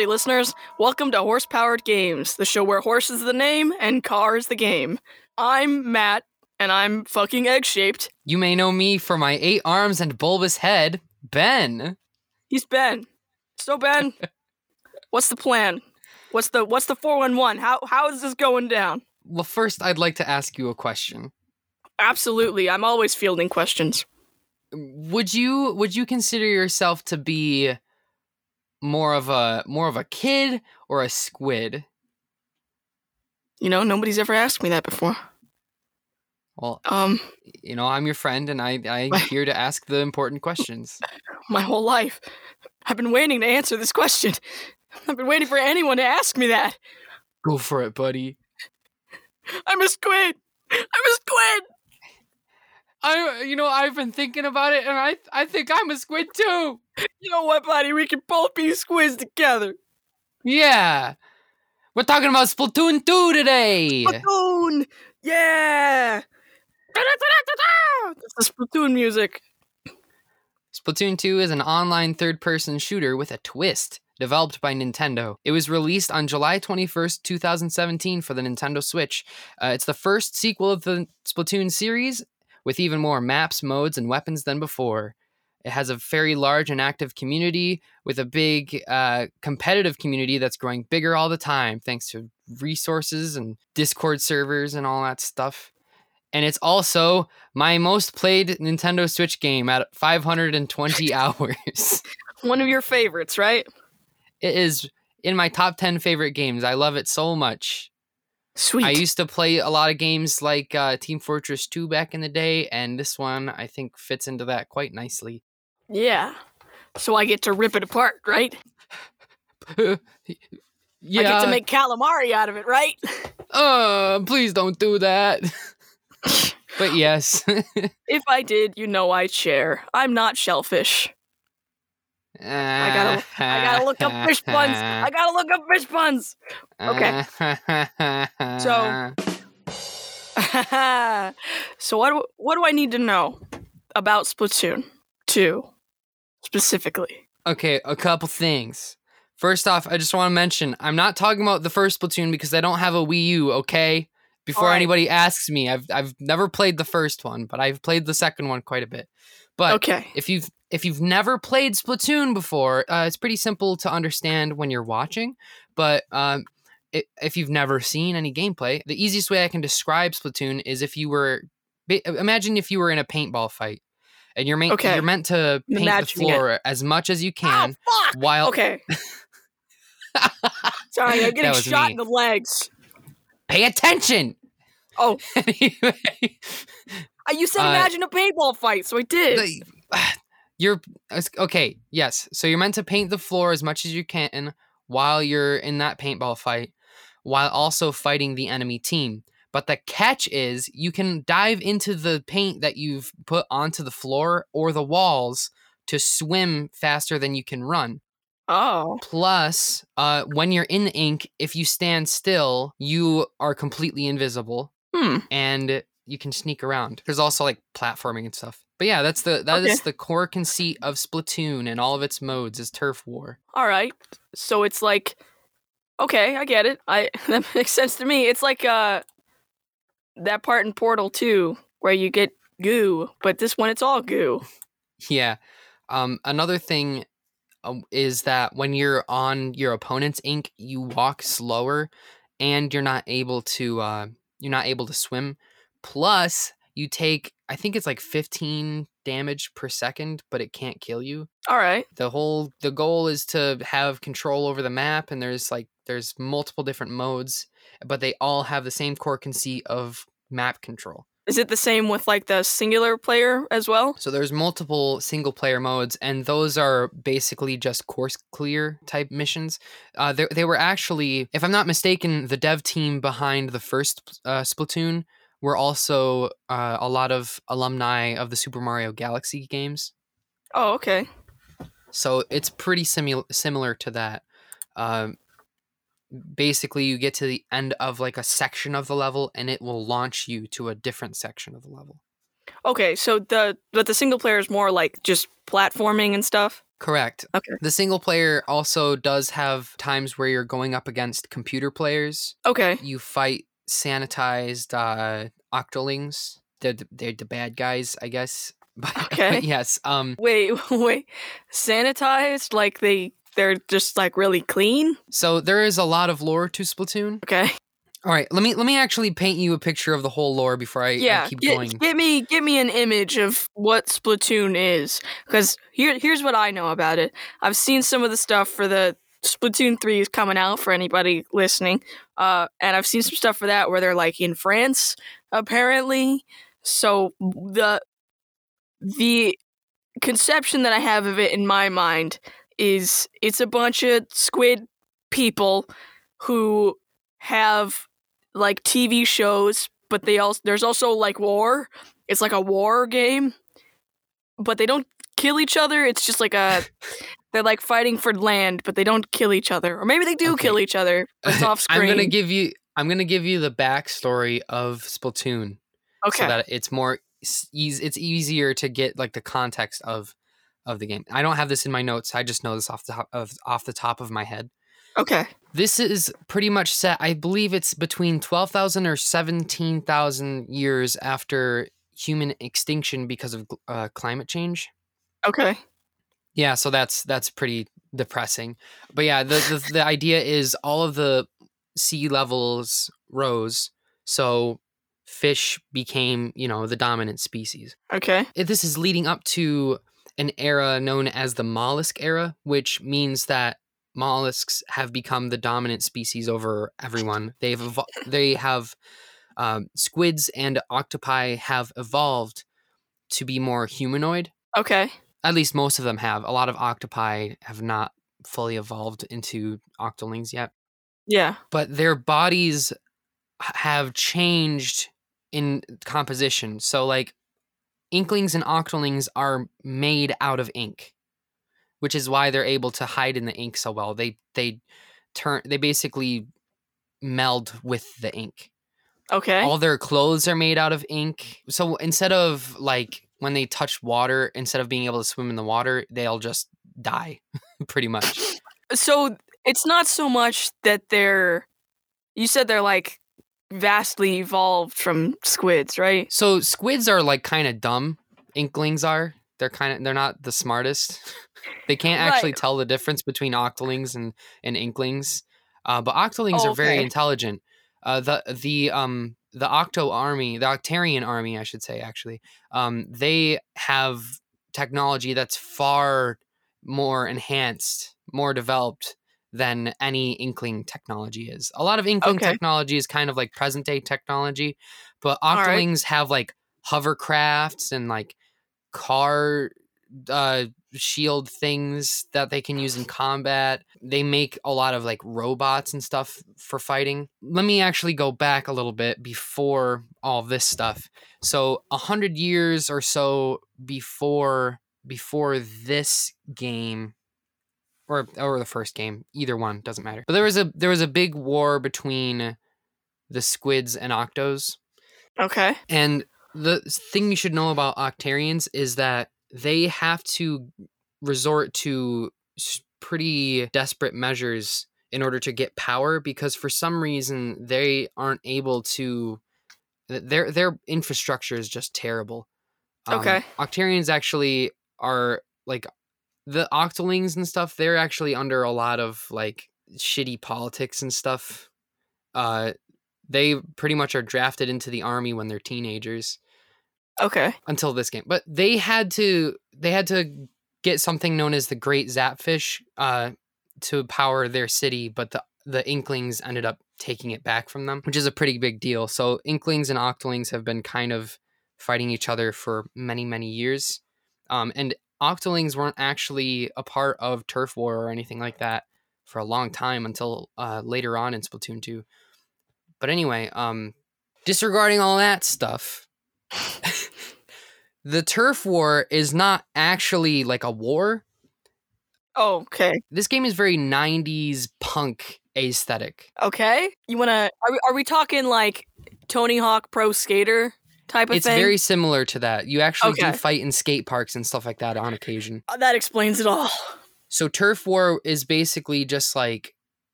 Howdy, listeners. Welcome to Horse Powered Games, the show where horse is the name and car is the game. I'm Matt, and I'm fucking egg shaped. You may know me for my eight arms and bulbous head, Ben. He's Ben. So Ben, what's the plan? What's the what's the 411? How how is this going down? Well, first, I'd like to ask you a question. Absolutely. I'm always fielding questions. Would you would you consider yourself to be more of a more of a kid or a squid? You know, nobody's ever asked me that before. Well, Um, you know, I'm your friend, and I I'm here to ask the important questions. my whole life, I've been waiting to answer this question. I've been waiting for anyone to ask me that. Go for it, buddy. I'm a squid. I'm a squid. I you know I've been thinking about it, and I I think I'm a squid too. You know what, buddy? We can both be squids together. Yeah, we're talking about Splatoon 2 today. Splatoon! Yeah! That's the Splatoon music. Splatoon 2 is an online third person shooter with a twist, developed by Nintendo. It was released on July 21st, 2017 for the Nintendo Switch. Uh, it's the first sequel of the Splatoon series, with even more maps, modes, and weapons than before. It has a very large and active community with a big uh, competitive community that's growing bigger all the time thanks to resources and Discord servers and all that stuff. And it's also my most played Nintendo Switch game at 520 hours. One of your favorites, right? It is in my top 10 favorite games. I love it so much. Sweet. I used to play a lot of games like uh, Team Fortress 2 back in the day, and this one I think fits into that quite nicely. yeah. So I get to rip it apart, right? yeah. I get to make calamari out of it, right? uh, please don't do that. but yes. if I did, you know I'd share. I'm not shellfish. I gotta, I gotta look up fish puns. I gotta look up fish puns. okay. So- so what? do- What do I need to know about Splatoon two specifically? Okay, a couple things. First off, I just want to mention I'm not talking about the first Splatoon because I don't have a Wii U, okay? Before Alright. anybody asks me, I've I've never played the first one, but I've played the second one quite a bit. But Okay. if you've if you've never played Splatoon before, uh, it's pretty simple to understand when you're watching. But um, i if you've never seen any gameplay, the easiest way I can describe Splatoon is if you were imagine if you were in a paintball fight, and you're meant Okay. you're meant to paint the Imagining it. floor as much as you can Oh while Okay. Sorry, I'm getting shot me. in the legs. pay attention. Oh. anyway, Uh, You said Uh, imagine a paintball fight, so I did. the- you're okay. Yes, so you're meant to paint the floor as much as you can while you're in that paintball fight, while also fighting the enemy team. But the catch is you can dive into the paint that you've put onto the floor or the walls to swim faster than you can run. Oh. Plus, uh, when you're in the ink, if you stand still, you are completely invisible. Hmm. and you can sneak around. There's also like platforming and stuff. But yeah, that's the that is Okay. the core conceit of Splatoon and all of its modes is turf war. All right. So it's like, okay, I get it. I that makes sense to me. It's like uh, that part in Portal 2 where you get goo, but this one it's all goo. Yeah. Um, another thing um, is that when you're on your opponent's ink, you walk slower, and you're not able to uh, you're not able to swim. Plus, you take I think it's like 15 damage per second, but it can't kill you. All right. the whole the goal is to have control over the map and there's like there's multiple different modes but they all have the same core conceit of map control Is it the same with like the singular player as well? so there's multiple single player modes and those are basically just course clear type missions uh, they, they were actually if i'm not mistaken the dev team behind the first uh, splatoon were also uh, a lot of alumni of the super mario galaxy games Oh, okay. So it's pretty simul- similar to that. Um, basically, you get to the end of like a section of the level, and it will launch you to a different section of the level. Okay, so the but the single player is more like just platforming and stuff. Correct. Okay. The single player also does have times where you're going up against computer players. Okay. You fight sanitized uh, octolings. They're the, they're the bad guys, I guess. But, Okay. but yes. Um. Wait, wait. Sanitized? Like they they're just like really clean? So there is a lot of lore to Splatoon. Okay. All right. Let me let me actually paint you a picture of the whole lore before I, I yeah. keep Get, going. get me get me an image of what Splatoon is. Because here here's what I know about it. I've seen some of the stuff for the Splatoon 3 is coming out for anybody listening. Uh and I've seen some stuff for that where they're like in France, apparently. So the the conception that I have of it in my mind is it's a bunch of squid people who have like TV shows, but they also there's also like war. It's like a war game, but they don't kill each other. It's just like a they're like fighting for land, but they don't kill each other, or maybe they do Okay. kill each other. It's off screen. I'm gonna give you. I'm gonna give you the backstory of Splatoon. okay. so that it's more s- eas it's easier to get like the context of of the game. I don't have this in my notes. I just know this off the top of off the top of my head. okay. This is pretty much set. I believe it's between twelve thousand or seventeen thousand years after human extinction because of uh, climate change. Okay. Yeah, so that's that's pretty depressing. But yeah, the, the the idea is all of the sea levels rose, so fish became, you know, the dominant species. Okay. This is leading up to an era known as the mollusk era, which means that mollusks have become the dominant species over everyone. They've evol- they have um, squids and octopi have evolved to be more humanoid Okay. At least most of them have. A lot of octopi have not fully evolved into octolings yet, Yeah. but their bodies have changed in composition. So, like, inklings and octolings are made out of ink, which is why they're able to hide in the ink so well. They they turn they basically meld with the ink Okay. all their clothes are made out of ink. So instead of like when they touch water, instead of being able to swim in the water, they'll just die, pretty much. so it's not so much that they're you said they're like vastly evolved from squids, right? So squids are like kind of dumb. Inklings are. They're kind of they're not the smartest. they can't actually Right. tell the difference between octolings and and inklings. Uh, but octolings Oh, are very intelligent. Uh, the the um the Octo army, the Octarian army, I should say, actually, um, they have technology that's far more enhanced, more developed than any Inkling technology is. A lot of Inkling Okay. technology is kind of like present day technology, but right. Octolings have like hovercrafts and like car uh shield things that they can use in combat. They make a lot of like robots and stuff for fighting. Let me actually go back a little bit before all this stuff. So a hundred years or so before before this game or or the first game, either one doesn't matter. But there was a there was a big war between the squids and octos. Okay. And the thing you should know about Octarians is that they have to resort to pretty desperate measures in order to get power because for some reason they aren't able to their their infrastructure is just terrible. Um, Okay. Octarians actually are like the Octolings and stuff, they're actually under a lot of like shitty politics and stuff. Uh they pretty much are drafted into the army when they're teenagers Okay. until this game. But they had to they had to get something known as the Great Zapfish uh, to power their city, but the the Inklings ended up taking it back from them, which is a pretty big deal. So Inklings and Octolings have been kind of fighting each other for many many years, um, and Octolings weren't actually a part of Turf War or anything like that for a long time until uh, later on in Splatoon two. But anyway, um, disregarding all that stuff, the turf war is not actually like a war. Oh, okay. This game is very 90s punk aesthetic. Okay. You wanna? Are we, are we talking like Tony Hawk Pro Skater type of it's thing? It's very similar to that. You actually Okay. do fight in skate parks and stuff like that on occasion. Uh, that explains it all. So turf war is basically just like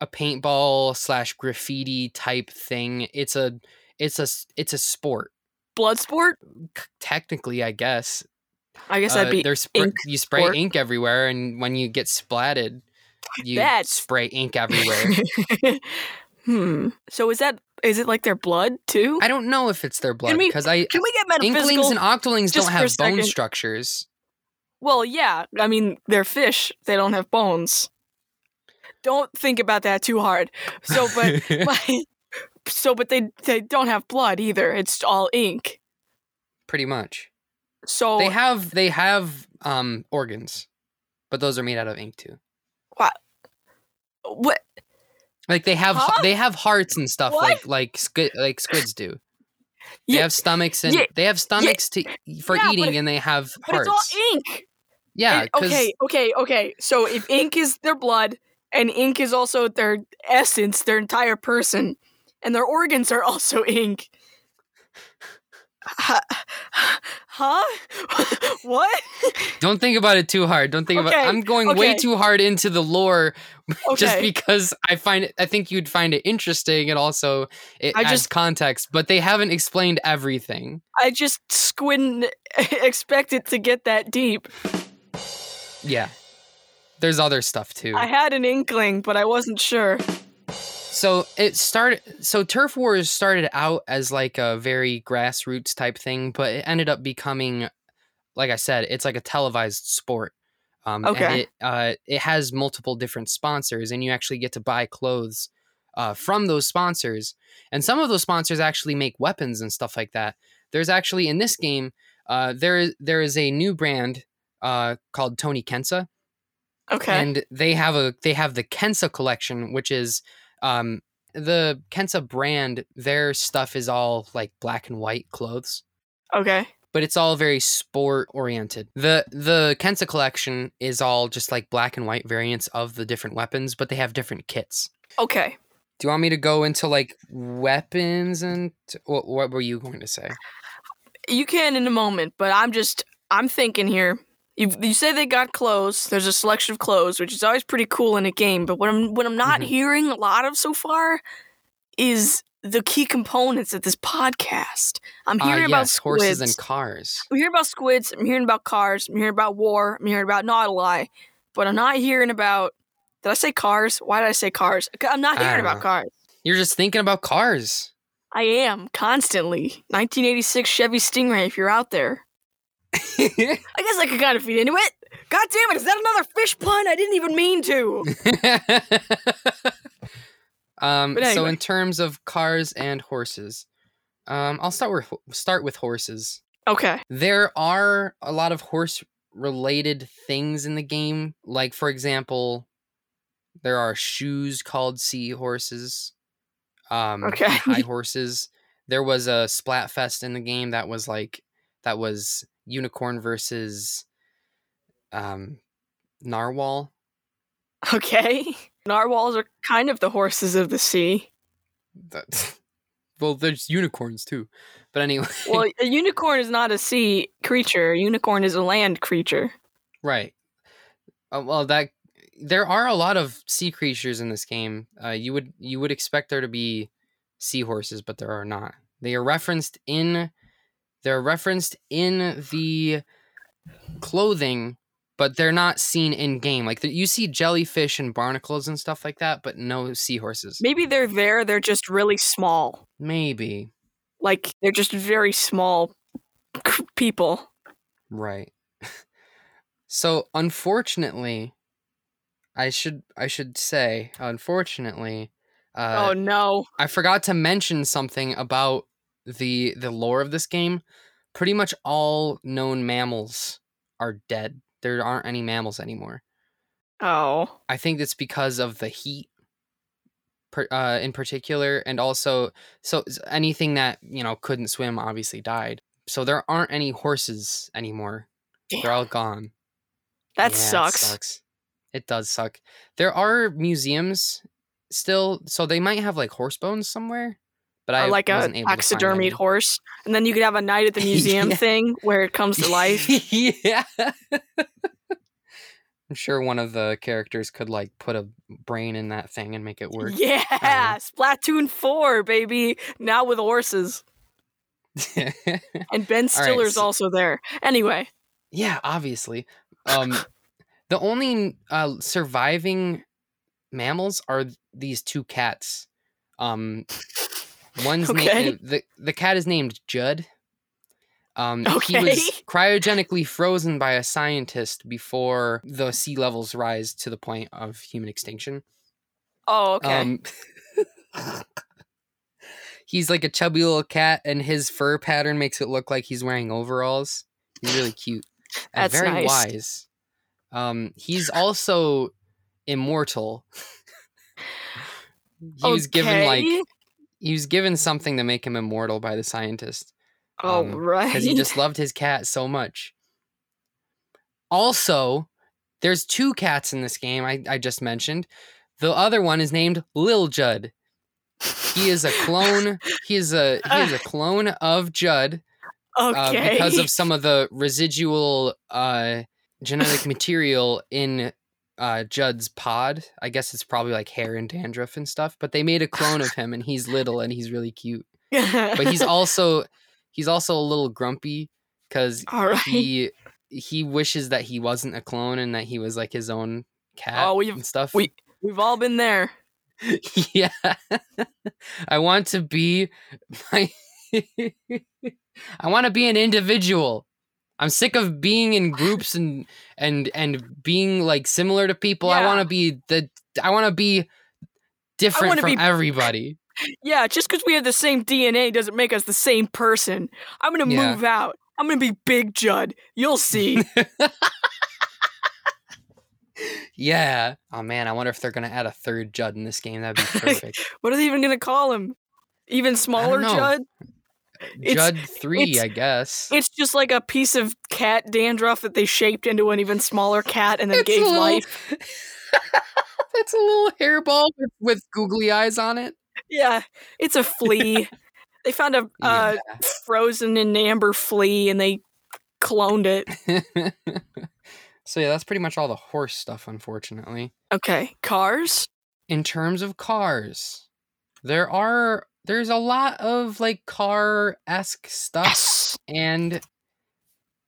a paintball slash graffiti type thing. It's a it's a it's a sport Blood sport? technically, I guess. I guess Uh, that'd be there's spr- ink you spray sport. ink everywhere, and when you get splatted, you That's- spray ink everywhere. hmm. So is that is it like their blood too? I don't know if it's their blood because I Can we get metaphysical? inklings and octolings don't have bone structures. well, yeah. I mean, they're fish. They don't have bones. Don't think about that too hard. So, but my, so, but they they don't have blood either. It's all ink. pretty much. So They have they have um organs, but those are made out of ink too. what? What? Like they have Huh? they have hearts and stuff What? like like squid like squids do. They Yeah, have stomachs and yeah, they have stomachs to for yeah, eating it- and they have but hearts. it's all ink. yeah, And- okay, okay, okay. So if ink is their blood and ink is also their essence, their entire person, and their organs are also ink. Huh? what? don't think about it too hard. Don't think about. Okay, I'm going way too hard into the lore just Okay. because I find it. I think you'd find it interesting and also it I adds just- context. But they haven't explained everything. I just squidn't expect it to get that deep. Yeah, there's other stuff too. I had an inkling, but I wasn't sure. So it started. So turf wars started out as like a very grassroots type thing, but it ended up becoming, like I said, it's like a televised sport. Um, And Okay. it uh, it has multiple different sponsors, and you actually get to buy clothes uh, from those sponsors. And some of those sponsors actually make weapons and stuff like that. There's actually in this game, uh, there is there is a new brand uh, called Toni Kensa Okay. and they have a they have the Kensa collection, which is um the Kensa brand. Their stuff is all like black and white clothes, okay. but it's all very sport oriented. the The Kensa collection is all just like black and white variants of the different weapons, but they have different kits. Okay. Do you want me to go into like weapons and what, what were you going to say? You can in a moment, but I'm just I'm thinking here. You, you say they got clothes. There's a selection of clothes, which is always pretty cool in a game. But what I'm what I'm not Mhm. hearing a lot of so far is the key components of this podcast. I'm Uh, hearing about yes, squids. horses and cars. I'm hearing about squids. I'm hearing about cars. I'm hearing about war. I'm hearing about Nautilus. But I'm not hearing about. Did I say cars? Why did I say cars? I'm not hearing about know. cars. You're just thinking about cars. I am constantly. 1986 Chevy Stingray. If you're out there. I guess I could kind of feed into it. God damn it, is that another fish pun? I didn't even mean to. um, But So in terms of cars and horses, um, I'll start with start with horses. Okay. There are a lot of horse related things in the game. Like for example, there are shoes called seahorses. Um, Okay. high horses. There was a Splatfest in the game that was like that was unicorn versus um narwhal. Okay. Narwhals are kind of the horses of the sea. That, well, there's unicorns too. But anyway, Well, a unicorn is not a sea creature. A unicorn is a land creature. right. Uh, well, that there are a lot of sea creatures in this game. Uh, you would you would expect there to be seahorses, but there are not. They are referenced in they're referenced in the clothing, but they're not seen in game. Like you see jellyfish and barnacles and stuff like that, but no seahorses. Maybe they're there, they're just really small. Maybe Like, they're just very small people. Right. so unfortunately, I should I should say unfortunately, uh, oh no. I forgot to mention something about the the lore of this game. Pretty much all known mammals are dead. There aren't any mammals anymore. Oh. I think it's because of the heat, per, uh, in particular, and also so anything that you know couldn't swim obviously died. So there aren't any horses anymore. They're all gone. That Yeah, sucks. It sucks. It does suck. There are museums still, so they might have like horse bones somewhere, but I or like a wasn't able taxidermied horse, and then you could have a night at the museum Yeah. thing where it comes to life. yeah. I'm sure one of the characters could like put a brain in that thing and make it work. yeah, Splatoon four, baby. Now with horses, and Ben All right, Stiller's so- also there. Anyway, yeah, obviously. Um, the only uh, surviving mammals are these two cats. Um, one's Okay. named the the cat is named Judd. Um, he was cryogenically frozen by a scientist before the sea levels rise to the point of human extinction. oh okay, Um, he's like a chubby little cat, and his fur pattern makes it look like he's wearing overalls. He's really cute and That's very nice. wise. Um, he's also immortal. he was given like Okay. He was given something to make him immortal by the scientist oh um, right, because he just loved his cat so much. Also, there's two cats in this game I, I just mentioned. The other one is named Lil Judd. He is a clone. he is a he is a clone of Judd uh, okay because of some of the residual uh, genetic material in uh, Judd's pod. I guess it's probably like hair and dandruff and stuff. But they made a clone of him, and he's little and he's really cute. But he's also he's also a little grumpy because right. he he wishes that he wasn't a clone and that he was like his own cat Oh, we've- and stuff. we- We've all been there. yeah, I want to be my. I want to be an individual. I'm sick of being in groups and and and being like similar to people. I want to be the. I want to be different from be- everybody. Yeah, just because we have the same DNA doesn't make us the same person. I'm gonna Yeah. move out. I'm gonna be Big Judd. You'll see. Yeah. Oh man, I wonder if they're gonna add a third Judd in this game. That'd be perfect. what are they even gonna call him? Even smaller. Judd? Judd three, I guess. It's just like a piece of cat dandruff that they shaped into an even smaller cat and then It's gave little- life. it's a little hairball with, with googly eyes on it. Yeah, it's a flea. they found a uh, frozen in amber flea and they cloned it. so yeah, that's pretty much all the horse stuff, unfortunately. Okay, cars. In terms of cars, there are there's a lot of like car esque stuff. Yes. And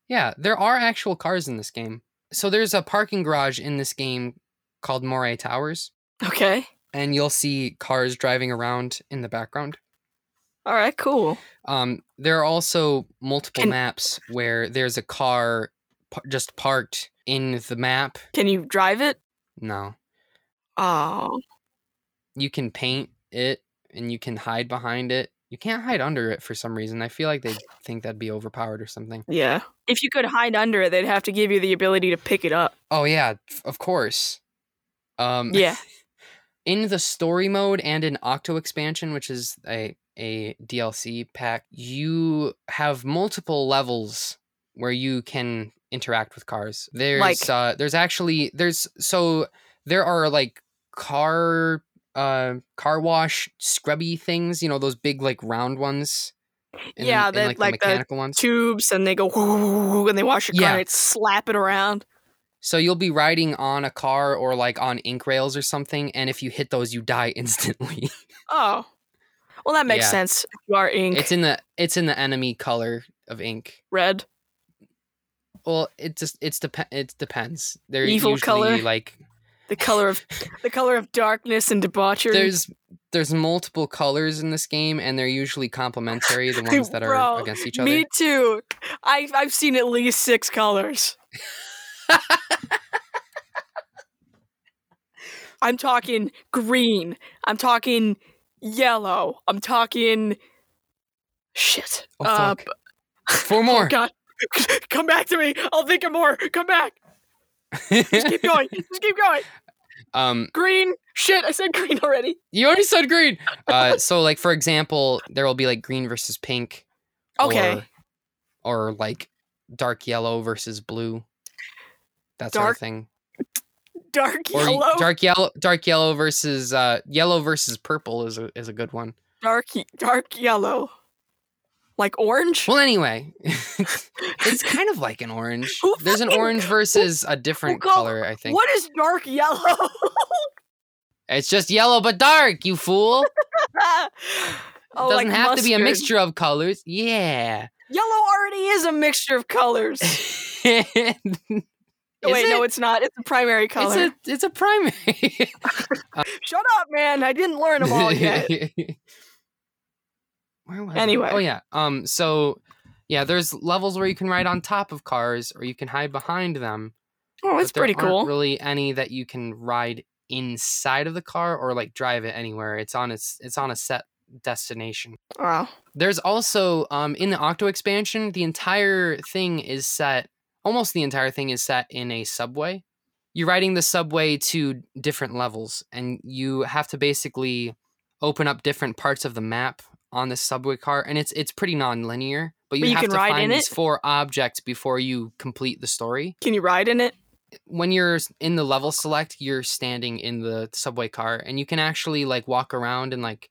yeah, there are actual cars in this game. So there's a parking garage in this game called Moray Towers, Okay. and you'll see cars driving around in the background. All right. Cool. Um, there are also multiple Can- maps where there's a car pa- just parked in the map. Can you drive it? No, Oh. you can paint it and you can hide behind it. You can't hide under it for some reason. I feel like they think that'd be overpowered or something. Yeah. If you could hide under it, they'd have to give you the ability to pick it up. Oh yeah, of course. Um, Yeah. in the story mode and in Octo expansion, which is a a DLC pack, you have multiple levels where you can interact with cars. There's Like- uh there's actually there's so there are like car uh car wash scrubby things, you know, those big like round ones. and Yeah, and, like, like the the mechanical ones. Tubes and they go whoo, and they wash your car Yeah. and it slap it around. So you'll be riding on a car or like on ink rails or something, and if you hit those, you die instantly. Oh. Well, that makes Yeah. sense. You are ink it's in the it's in the enemy color of ink. red. Well, it just it's dep- it depends. They're Evil usually color? like The color of the color of darkness and debauchery. there's there's multiple colors in this game, and they're usually complementary. The ones that are Bro, against each other. Me too. I I've seen at least six colors. I'm talking green. I'm talking yellow. I'm talking shit. Oh, uh. Four more. God, come back to me. I'll think of more. Come back. Just keep going. Just keep going. um, Green. Shit, I said green already. you already said green. Uh, so like for example, there will be like green versus pink. Okay. Or, or like dark yellow versus blue. That sort of thing. Dark Or yellow. dark yellow dark yellow versus uh yellow versus purple is a is a good one. dark dark yellow. Like orange? Well, anyway, it's kind of like an orange. Who There's an fucking- orange versus a different color, I think. What is dark yellow? It's just yellow but dark, you fool. oh, it doesn't like have to be a mustard. mixture of colors. Yeah. Yellow already is a mixture of colors. Is Oh, wait, it? no, it's not. It's a primary color. It's a it's a primary. Shut up, man. I didn't learn them all yet. Where was I? Anyway. Oh yeah. Um so yeah, there's levels where you can ride on top of cars or you can hide behind them. Oh, but that's there pretty aren't cool. really any that you can ride inside of the car or like drive it anywhere. It's on its it's on a set destination. Wow. There's also um in the Octo expansion, the entire thing is set almost the entire thing is set in a subway. You're riding the subway to different levels and you have to basically open up different parts of the map on the subway car and it's it's pretty non-linear, but you, But you have to find in these four objects before you complete the story Can you ride in it? when you're in the level select, you're standing in the subway car and you can actually like walk around and like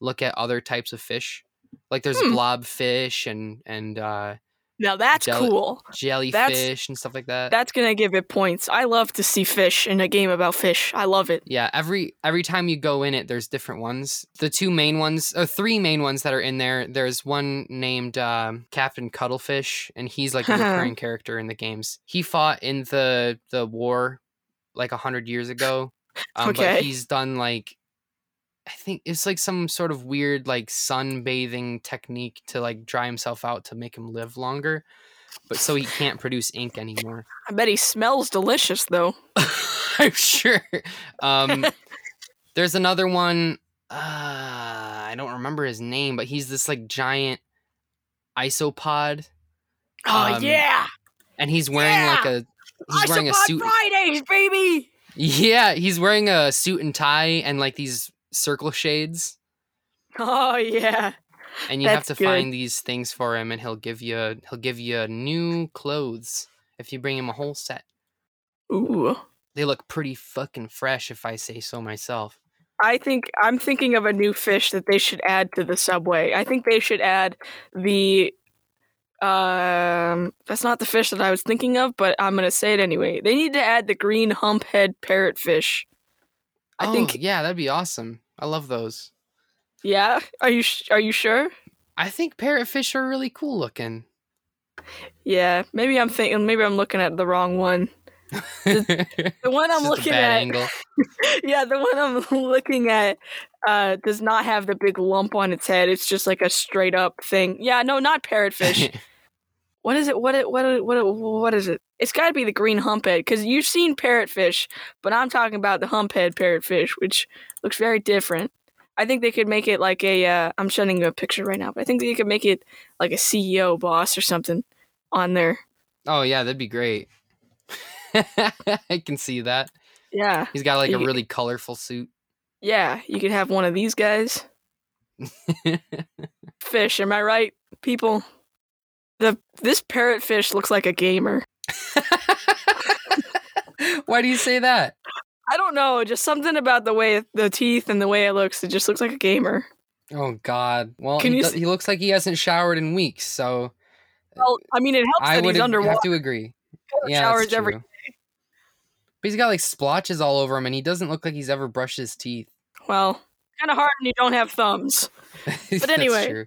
look at other types of fish. Like there's Hmm. blob fish and and uh Now that's Jelly- cool. jellyfish and stuff like that. That's gonna give it points. I love to see fish in a game about fish. I love it. yeah, every every time you go in it there's different ones. The two main ones, or three main ones that are in there, there's one named um, Captain Cuttlefish and he's like a recurring character in the games. He fought in the the war like a 100 years ago. Um, Okay. But he's done like I think it's like some sort of weird like sunbathing technique to like dry himself out to make him live longer. But so he can't produce ink anymore. I bet he smells delicious though. I'm sure. Um there's another one uh I don't remember his name, but he's this like giant isopod Oh Um, yeah. and he's wearing like a he's wearing a Isopod suit. Fridays, baby. Yeah, he's wearing a suit and tie and like these circle shades. Oh yeah. and you have to good. find these things for him and he'll give you he'll give you new clothes if you bring him a whole set Ooh. they look pretty fucking fresh if i say so myself I think I'm thinking of a new fish that they should add to the subway. I think they should add the um that's not the fish that I was thinking of, but I'm going to say it anyway. They need to add the green humphead parrotfish. I oh, think yeah that'd be awesome i love those yeah. Are you sh- are you sure? i think parrotfish are really cool looking Yeah, maybe I'm thinking maybe I'm looking at the wrong one. The one I'm looking at Yeah, the one I'm looking at uh does not have the big lump on its head. It's just like a straight up thing. Yeah, no, not parrotfish. What is it? What it? What it? What it, what is it? It's got to be the green humphead because you've seen parrotfish, but I'm talking about the humphead parrotfish, which looks very different. I think they could make it like a. Uh, I'm showing you a picture right now, but I think they could make it like a CEO boss or something on there. oh yeah that'd be great i can see that Yeah, he's got like a really colorful suit yeah. You could have one of these guys. Fish, am I right, people? The this parrotfish looks like a gamer. why do you say that I don't know, just something about the way the teeth and the way it looks. It just looks like a gamer. oh god well Can he, you s- he looks like he hasn't showered in weeks so uh, Well, I mean, it helps I that would he's underwater. have to agree. Yeah, showers every. But he's got like splotches all over him, and he doesn't look like he's ever brushed his teeth. Well, kind of hard when you don't have thumbs. But anyway.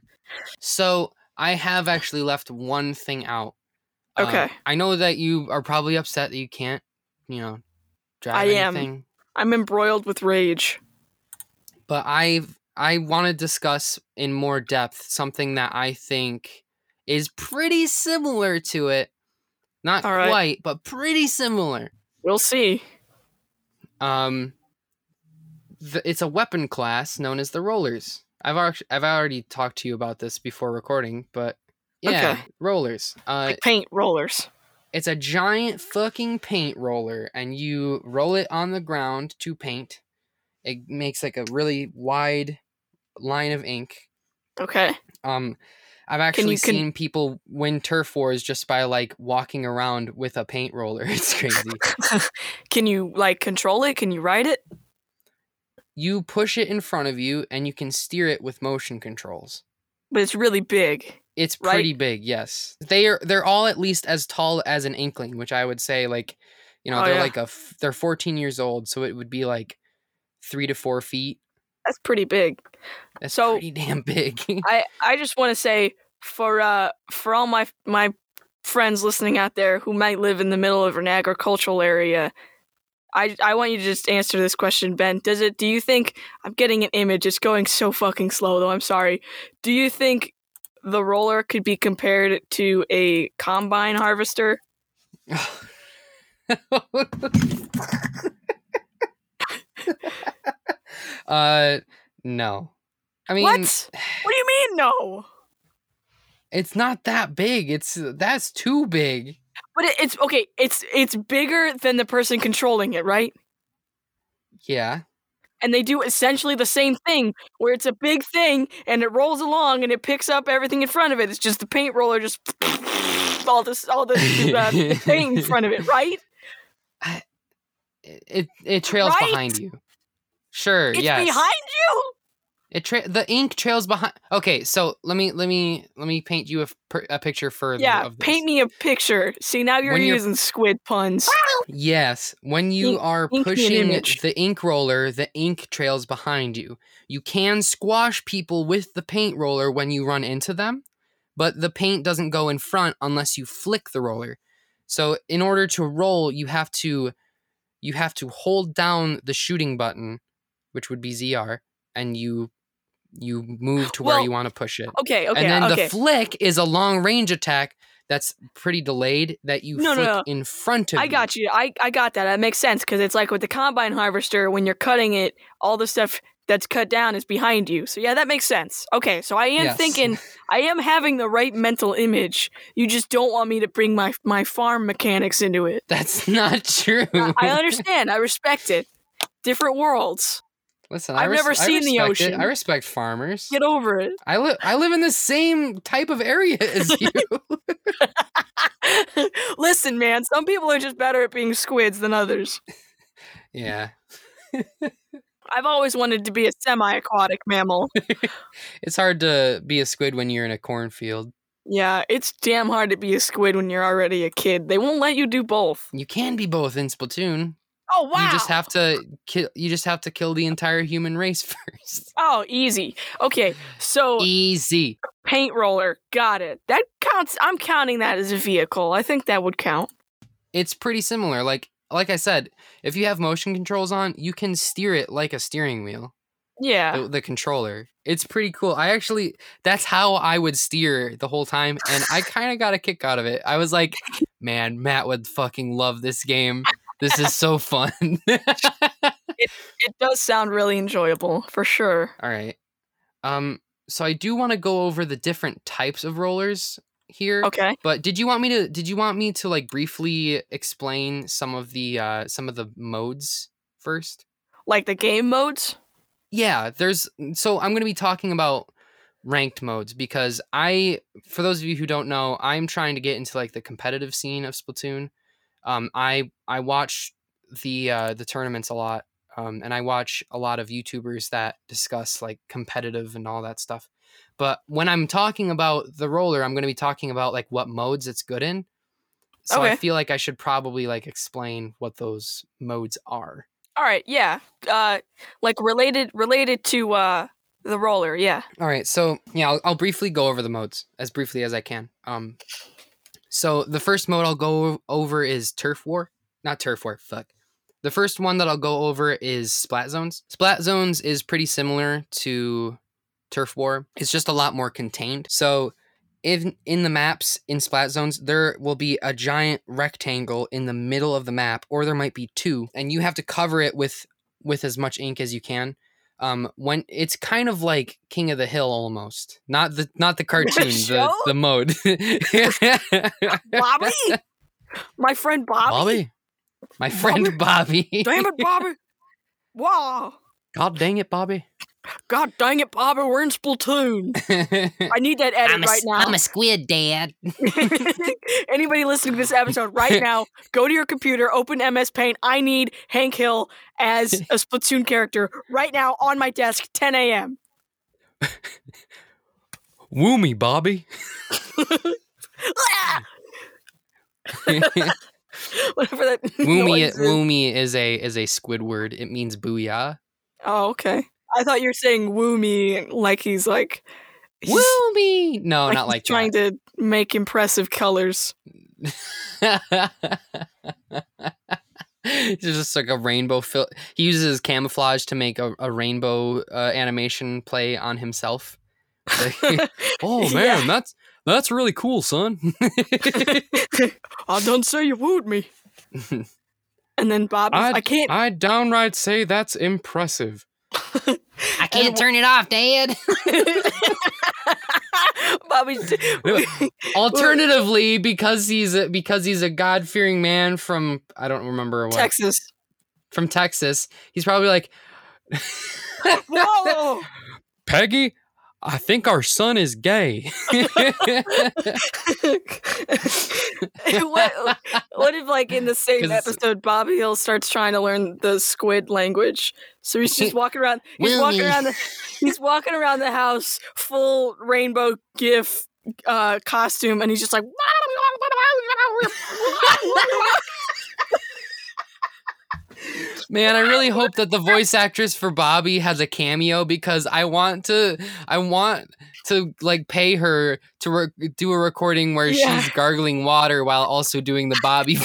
So I have actually left one thing out. Uh, Okay. I know that you are probably upset that you can't, you know, drive I am. anything. I'm embroiled with rage. But I I want to discuss in more depth something that I think is pretty similar to it. Not right. quite, but pretty similar. We'll see. Um, it's a weapon class known as the rollers. I've already I've already talked to you about this before recording, but yeah, Okay. rollers. Uh, Like paint rollers. it's a giant fucking paint roller, and you roll it on the ground to paint. It makes like a really wide line of ink. Okay. Um, I've actually you- can- seen people win turf wars just by like walking around with a paint roller. It's crazy. Can you like control it? Can you ride it? You push it in front of you and you can steer it with motion controls. But it's really big. It's Right? pretty big, yes. They are they're all at least as tall as an inkling, which I would say like, you know, Oh, they're yeah. like a f- they're 14 years old, so it would be like three to four feet. That's pretty big. That's So- pretty damn big. I I just want to say for uh for all my my friends listening out there who might live in the middle of an agricultural area, I I want you to just answer this question, Ben. Does it? Do you think I'm getting an image? It's going so fucking slow, though. I'm sorry. Do you think the roller could be compared to a combine harvester? uh no. I mean, what? What do you mean no? it's not that big. It's that's too big. But it, it's okay. It's it's bigger than the person controlling it, right? Yeah. and they do essentially the same thing where it's a big thing and it rolls along and it picks up everything in front of it. It's just the paint roller just all this all the, the uh, paint in front of it, right? It it, it trails Right? behind you. Sure, It's yes. behind you. It tra- the ink trails behind. Okay, so let me let me let me paint you a, per- a picture further. Yeah, of this. paint me a picture. See now you're When you're- using squid puns. Yes, when you Ink- are ink pushing the ink roller, the ink trails behind you. You can squash people with the paint roller when you run into them, but the paint doesn't go in front unless you flick the roller. So in order to roll, you have to you have to hold down the shooting button, which would be ZR, and you you move to where Well, you want to push it. Okay, okay, and then okay. the flick is a long range attack that's pretty delayed that you No, no, flick no. in front of I you. got you. I, I got that. That makes sense because it's like with the combine harvester, when you're cutting it, all the stuff that's cut down is behind you. So yeah, that makes sense. Okay, so I am Yes. thinking, I am having the right mental image. You just don't want me to bring my my farm mechanics into it. That's not true. I understand. I respect it. Different worlds. Listen, I've res- never seen the respect it. ocean. I respect farmers. Get over it. I live. I live in the same type of area as you. Listen, man. Some people are just better at being squids than others. yeah, I've always wanted to be a semi-aquatic mammal. it's hard to be a squid when you're in a cornfield. Yeah, it's damn hard to be a squid when you're already a kid. They won't let you do both. You can be both in Splatoon. Oh wow! You just have to kill. You just have to kill the entire human race first. Oh, easy. Okay, so Easy. paint roller, got it. That counts. I'm counting that as a vehicle. I think that would count. It's pretty similar. Like like I said, if you have motion controls on, you can steer it like a steering wheel. Yeah. the, the controller. It's pretty cool. I actually that's how I would steer the whole time and I kind of got a kick out of it. I was like, man, Matt would fucking love this game. This is so fun. It it does sound really enjoyable for sure. All right. Um so I do want to go over the different types of rollers here. Okay. But did you want me to did you want me to like briefly explain some of the uh some of the modes first? Like the game modes. Yeah, there's so I'm going to be talking about ranked modes because I for those of you who don't know, I'm trying to get into like the competitive scene of Splatoon. Um I I watch the uh the tournaments a lot. Um and I watch a lot of YouTubers that discuss like competitive and all that stuff. But when I'm talking about the roller, I'm going to be talking about like what modes it's good in. So I feel like I should probably like explain what those modes are. All right. Yeah. Uh, like related related to uh the roller. Yeah. All right, so yeah, I'll, I'll briefly go over the modes as briefly as I can. Um, so the first mode I'll go over is Turf War, not Turf War. Fuck. The first one that I'll go over is Splat Zones. Splat Zones is pretty similar to Turf War. It's just a lot more contained. So in in the maps in Splat Zones, there will be a giant rectangle in the middle of the map, or there might be two, and you have to cover it with with as much ink as you can um when it's kind of like king of the hill almost not the not the cartoon the, show? the mode Bobby, my friend Bobby. bobby my friend bobby Damn it, Bobby. Wow. god dang it bobby God dang it, Bobby, we're in Splatoon. I need that edit I'm a, right now. I'm a squid, Dad. Anybody listening to this episode right now, go to your computer, open MS Paint. I need Hank Hill as a Splatoon character right now on my desk, 10 a.m. Woomy, Bobby. Whatever that Woomy, woomy is a is a squid word. It means booyah. Oh, okay. I thought you were saying woo me like he's like he's, Woomy. No, like not like trying to make impressive colors. It's just like a rainbow fil- He uses his camouflage to make a, a rainbow uh, animation play on himself. Like, oh man, Yeah. that's that's really cool, son. I don't say you wooed me. And then Bob, I, can't. I downright say that's impressive. I can't turn it off, Dad. Bobby's. Alternatively, because he's a, because he's a God fearing man from I don't remember what Texas. from Texas, he's probably like, Whoa! Peggy, I think our son is gay. what, what if, like, in the same episode, Bobby Hill starts trying to learn the squid language? So he's just walking around. He's walking around. The, he's walking around the house, full rainbow GIF uh, costume, and he's just like. Man, I really hope that the voice actress for Bobby has a cameo because I want to I want to like pay her to re- do a recording where Yeah. she's gargling water while also doing the Bobby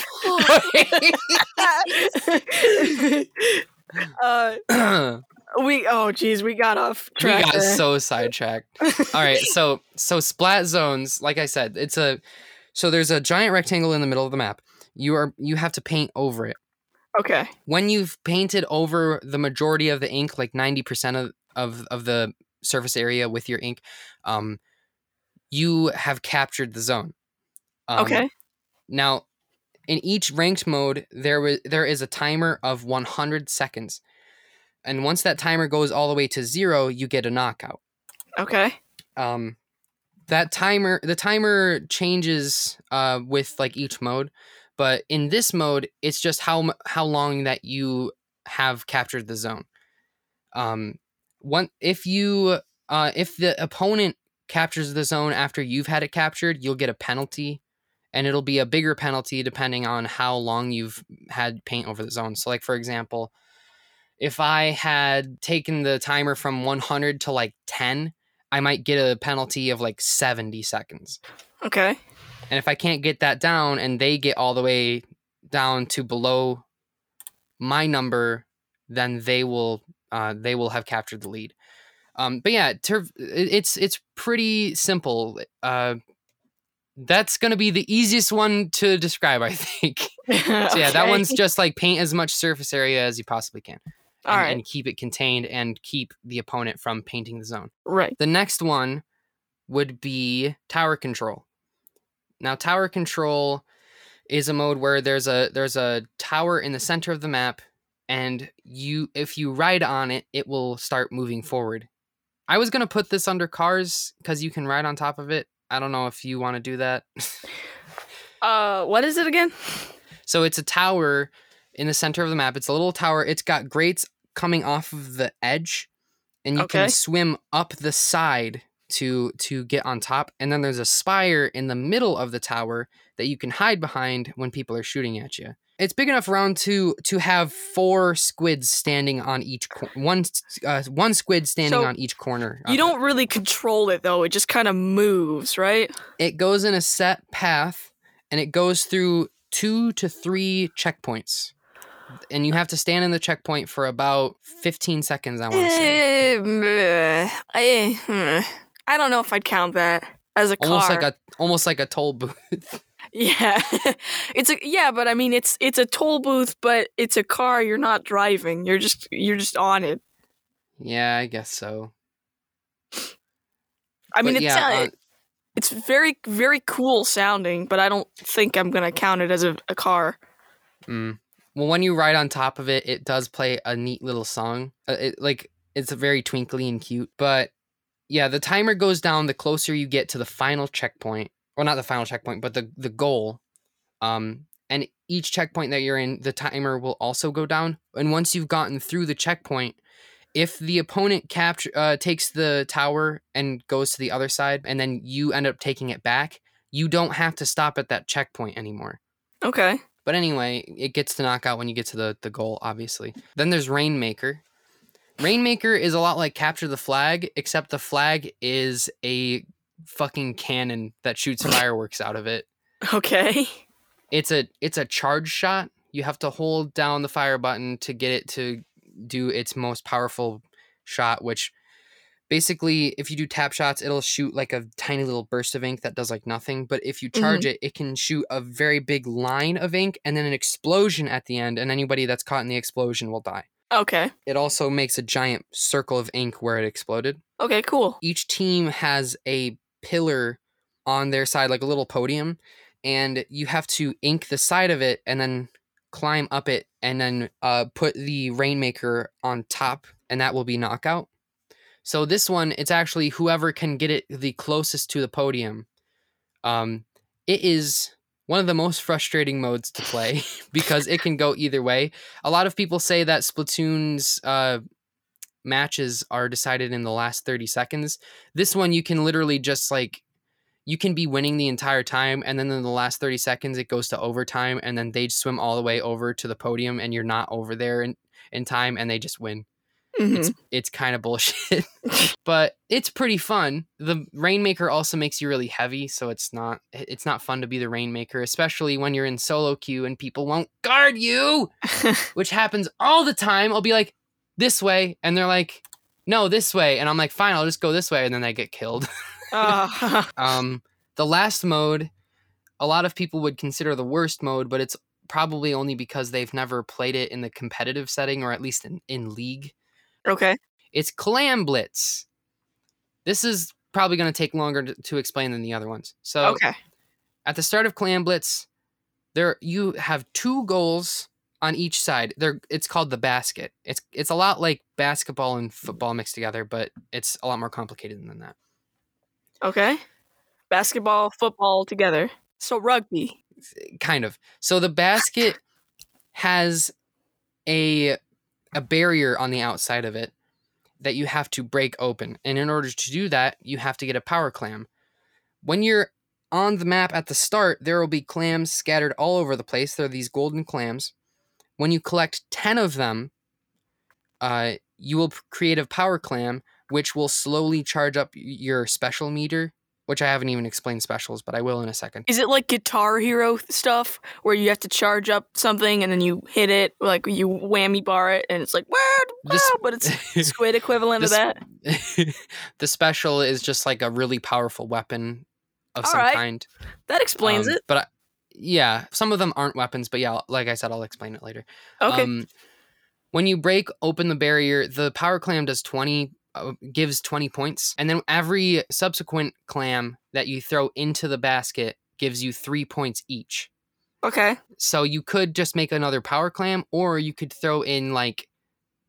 uh, we oh geez, we got off we track. got there. so sidetracked. All right, so so splat zones, like I said, it's a so there's a giant rectangle in the middle of the map. You are you have to paint over it. Okay. when you've painted over the majority of the ink, like 90% of, of, of the surface area with your ink, um, you have captured the zone. Um, Okay. Now, in each ranked mode, there was there is a timer of 100 seconds, and once that timer goes all the way to zero, you get a knockout. Okay. Um, that timer, the timer changes uh, with like each mode, but in this mode, it's just how how long that you have captured the zone. Um, one if you uh, if the opponent captures the zone after you've had it captured, you'll get a penalty, and it'll be a bigger penalty depending on how long you've had paint over the zone. So, like for example, if I had taken the timer from 100 to like 10, I might get a penalty of like 70 seconds. Okay. And if I can't get that down and they get all the way down to below my number, then they will uh, they will have captured the lead. Um, but yeah, ter- it's it's pretty simple. Uh, that's gonna be the easiest one to describe, I think. So yeah, that one's just like paint as much surface area as you possibly can, and, all right. and keep it contained and keep the opponent from painting the zone. right. The next one would be tower control. Now, tower control is a mode where there's a there's a tower in the center of the map, and you if you ride on it, it will start moving forward. I was gonna put this under cars because you can ride on top of it. I don't know if you want to do that. Uh, what is it again? So it's a tower in the center of the map. It's a little tower. It's got grates coming off of the edge, and you Okay. can swim up the side to to get on top. And then there's a spire in the middle of the tower that you can hide behind when people are shooting at you. It's big enough around to to have four squids standing on each cor- one uh, one squid standing So, on each corner. You don't really control it though. It just kind of moves, right? It goes in a set path, and it goes through two to three checkpoints. And you have to stand in the checkpoint for about 15 seconds, I want to say. Eh, I. Don't know if I'd count that as a car. Almost like a almost like a toll booth. yeah, it's a yeah, but I mean it's it's a toll booth, but it's a car. You're not driving. You're just you're just on it. yeah, I guess so. I mean it's yeah, uh, uh, it's very very cool sounding, but I don't think I'm gonna count it as a, a car. mm. Well, when you ride on top of it, it does play a neat little song. Uh, it, like It's very twinkly and cute. But yeah, the timer goes down the closer you get to the final checkpoint. Well, not the final checkpoint, but the the goal. Um, and each checkpoint that you're in, the timer will also go down. And once you've gotten through the checkpoint, if the opponent capture uh, takes the tower and goes to the other side, and then you end up taking it back, you don't have to stop at that checkpoint anymore. Okay. But anyway, it gets to knockout when you get to the, the goal, obviously. Then there's Rainmaker. Rainmaker is a lot like Capture the Flag, except the flag is a fucking cannon that shoots fireworks out of it. Okay. It's a it's a charge shot. You have to hold down the fire button to get it to do its most powerful shot, which basically if you do tap shots it'll shoot like a tiny little burst of ink that does like nothing but if you charge mm-hmm. it it can shoot a very big line of ink and then an explosion at the end and anybody that's caught in the explosion will die Okay. it also makes a giant circle of ink where it exploded Okay, cool. each team has a pillar on their side like a little podium and you have to ink the side of it and then climb up it and then uh, put the rainmaker on top and that will be knockout so this one it's actually whoever can get it the closest to the podium um, it is one of the most frustrating modes to play because it can go either way a lot of people say that splatoon's uh, matches are decided in the last 30 seconds. This one you can literally just like you can be winning the entire time and then in the last 30 seconds it goes to overtime and then they swim all the way over to the podium and you're not over there in, in time and they just win. Mhm. It's it's kind of bullshit. but it's pretty fun. The rainmaker also makes you really heavy, so it's not it's not fun to be the rainmaker, especially when you're in solo queue and people won't guard you which happens all the time. I'll be like, this way, and they're like, no, this way, and I'm like, fine, I'll just go this way, and then I get killed. Ah. um, the last mode, a lot of people would consider the worst mode, but it's probably only because they've never played it in the competitive setting or at least in, in league. Okay. It's Clam Blitz. This is probably going to take longer to, to explain than the other ones. So Okay. at the start of Clam Blitz, there you have two goals on each side. There it's called the basket. It's it's a lot like basketball and football mixed together, but it's a lot more complicated than that. Okay. Basketball, football together. So rugby. Kind of. So the basket has a a barrier on the outside of it that you have to break open. And in order to do that, you have to get a power clam. When you're on the map at the start, there will be clams scattered all over the place. There are these golden clams. When you collect 10 of them, uh, you will create a power clam, which will slowly charge up your special meter, which I haven't even explained specials, but I will in a second. Is it like Guitar Hero stuff where you have to charge up something and then you hit it, like you whammy bar it, and it's like, wow, This- but it's squid equivalent This- of that? the special is just like a really powerful weapon of All some right. kind. That explains Um, it. But I, yeah, some of them aren't weapons, but yeah, like I said, I'll explain it later. Okay. Um, when you break open the barrier, the power clam does 20 uh, gives 20 points and then every subsequent clam that you throw into the basket gives you 3 points each. okay. So you could just make another power clam or you could throw in like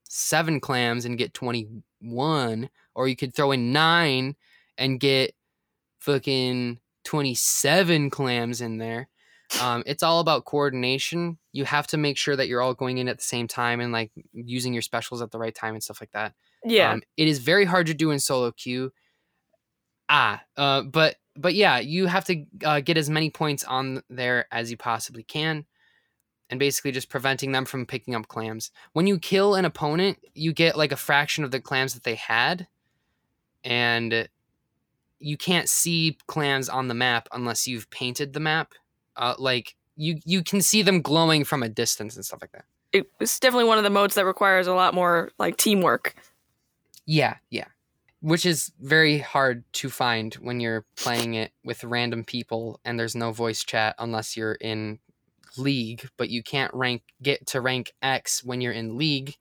7 clams and get 21 or you could throw in 9 and get fucking 27 clams in there. Um, it's all about coordination. You have to make sure that you're all going in at the same time and like using your specials at the right time and stuff like that. Yeah. Um, it is very hard to do in solo queue. Ah, uh, but but yeah, you have to uh, get as many points on there as you possibly can, and basically just preventing them from picking up clams. When you kill an opponent, you get like a fraction of the clams that they had, and you can't see clams on the map unless you've painted the map. Uh, like you you can see them glowing from a distance and stuff like that. it's definitely one of the modes that requires a lot more like teamwork. Yeah, yeah. Which is very hard to find when you're playing it with random people and there's no voice chat unless you're in league, but you can't rank get to rank X when you're in league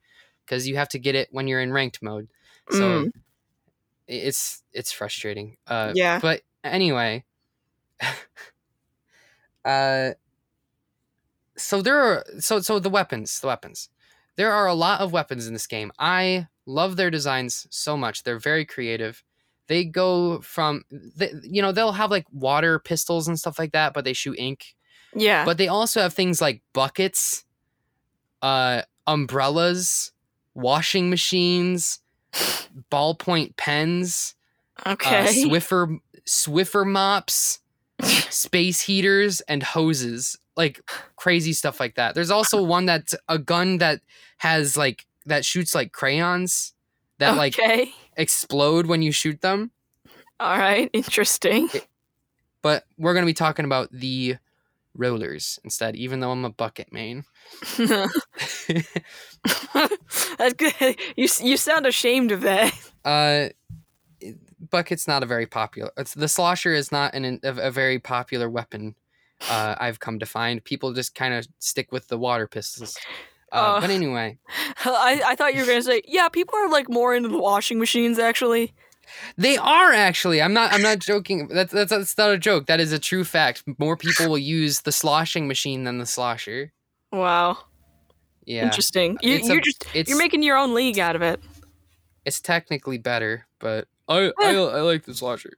because you have to get it when you're in ranked mode. So Mm. it's it's frustrating. Uh Yeah. but anyway, uh so there are so so the weapons, the weapons. There are a lot of weapons in this game. I Love their designs so much. They're very creative. They go from, they, you know, they'll have like water pistols and stuff like that, but they shoot ink. Yeah. But they also have things like buckets, uh, umbrellas, washing machines, ballpoint pens, uh, okay. Swiffer Swiffer mops, space heaters, and hoses. Like crazy stuff like that. There's also one that's a gun that has like that shoots like crayons that like okay. explode when you shoot them. All right. Interesting. But we're gonna be talking about the rollers instead, even though I'm a bucket main. That's good. You you sound ashamed of that. uh bucket's not a very popular it's, the slosher is not an, a, a very popular weapon uh i've come to find people just kind of stick with the water pistols uh, Uh. but anyway I, I thought you were gonna say, yeah, people are like more into the washing machines actually. they are actually i'm not i'm not joking that's that's, that's not a joke that is a true fact more people will use the sloshing machine than the slosher Wow. yeah Interesting. You, you're just it's you're making your own league out of it. it's technically better but i i, I like the slosher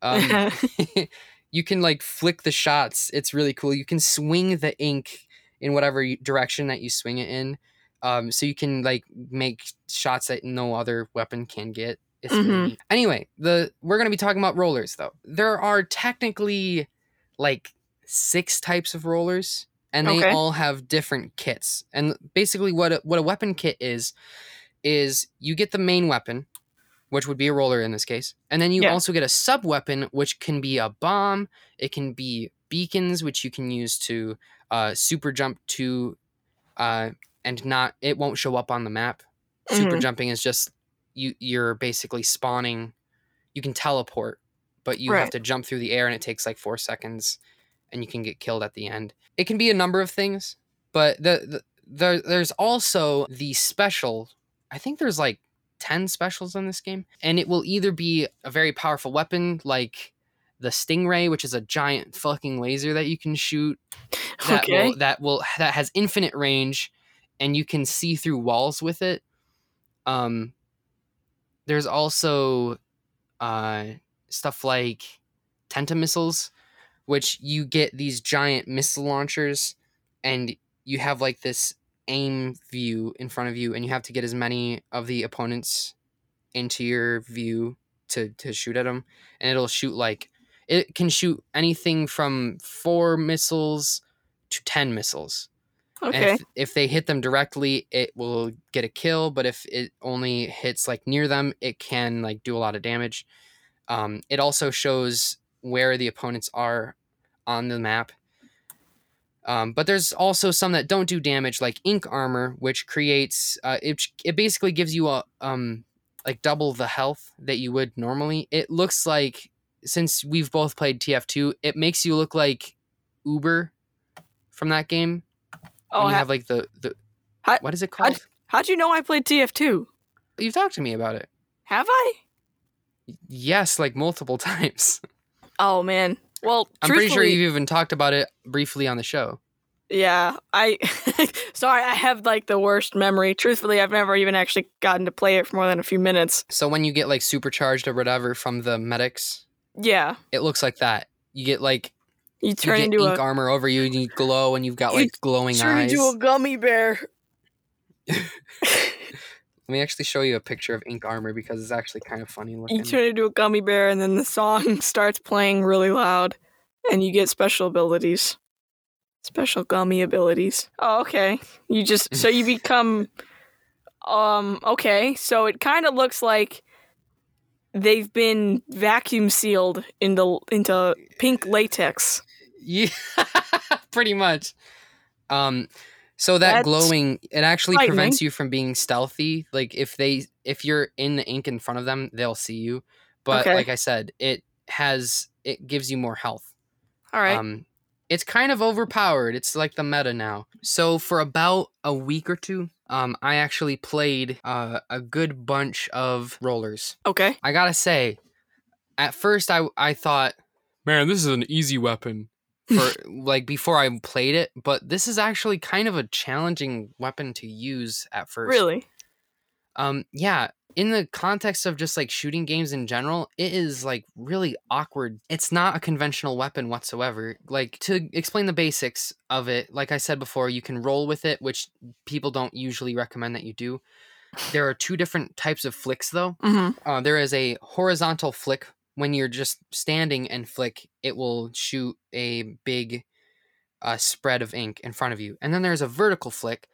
um you can like flick the shots. It's really cool. You can swing the ink in whatever direction that you swing it in. Um, so you can like make shots that no other weapon can get. Mhm. neat. Anyway, the we're gonna be talking about rollers though. There are technically like six types of rollers, and they Okay. all have different kits. And basically, what a, what a weapon kit is is you get the main weapon, which would be a roller in this case, and then you Yeah. also get a sub weapon, which can be a bomb. It can be beacons, which you can use to uh, super jump to, uh, and not it won't show up on the map. Super Mhm. jumping is just you you're basically spawning. You can teleport, but you have to jump through the air, and it takes like four seconds, and you can get killed at the end. It can be a number of things, but the, the there there's also the special. I think there's like 10 specials in this game and it will either be a very powerful weapon like the stingray which is a giant fucking laser that you can shoot that okay. will that will that has infinite range and you can see through walls with it um there's also uh stuff like tenta missiles which you get these giant missile launchers and you have like this aim view in front of you and you have to get as many of the opponents into your view to to shoot at them and it'll shoot like it can shoot anything from four missiles to 10 missiles. Okay. if, if they hit them directly it will get a kill but if it only hits like near them it can like do a lot of damage. Um, it also shows where the opponents are on the map. Um, but there's also some that don't do damage like ink armor which creates uh, it, it basically gives you a um, like double the health that you would normally. It looks like since we've both played tf2 it makes you look like uber from that game Oh, and you ha- have like the the How- what is it called? how'd you know I played TF2? You've talked to me about it. Have I? Yes, like multiple times. Oh man. Well, I'm pretty sure you've even talked about it briefly on the show. Yeah, I sorry, I have like the worst memory. Truthfully, I've never even actually gotten to play it for more than a few minutes. So when you get like supercharged or whatever from the medics, Yeah, it looks like that. You get like you you turn get into ink a armor over you and you glow and you've got You like glowing turn eyes. Turn into a gummy bear. Let me actually show you a picture of ink armor because it's actually kind of funny looking. You turn into a gummy bear, and then the song starts playing really loud, and you get special abilities. Special gummy abilities. Oh, okay. You just so you become. Um. Okay. So it kind of looks like they've been vacuum sealed into into pink latex. Yeah, pretty much. Um, so that That's glowing it actually prevents you from being stealthy. Like if they if you're in the ink in front of them, they'll see you. But Okay. like I said, it has it gives you more health. All right. Um, it's kind of overpowered. It's like the meta now. So for about a week or two, um, I actually played uh, a good bunch of rollers. okay. I gotta say, at first I I thought Man, this is an easy weapon. for like before I played it, but this is actually kind of a challenging weapon to use at first. Really. Um, yeah, in the context of just like shooting games in general, it is like really awkward. It's not a conventional weapon whatsoever. Like to explain the basics of it, like I said before, you can roll with it, which people don't usually recommend that you do. There are two different types of flicks though. Mm-hmm. Uh, there is a horizontal flick. When you're just standing and flick, it will shoot a big uh, spread of ink in front of you. And then there's a vertical flick,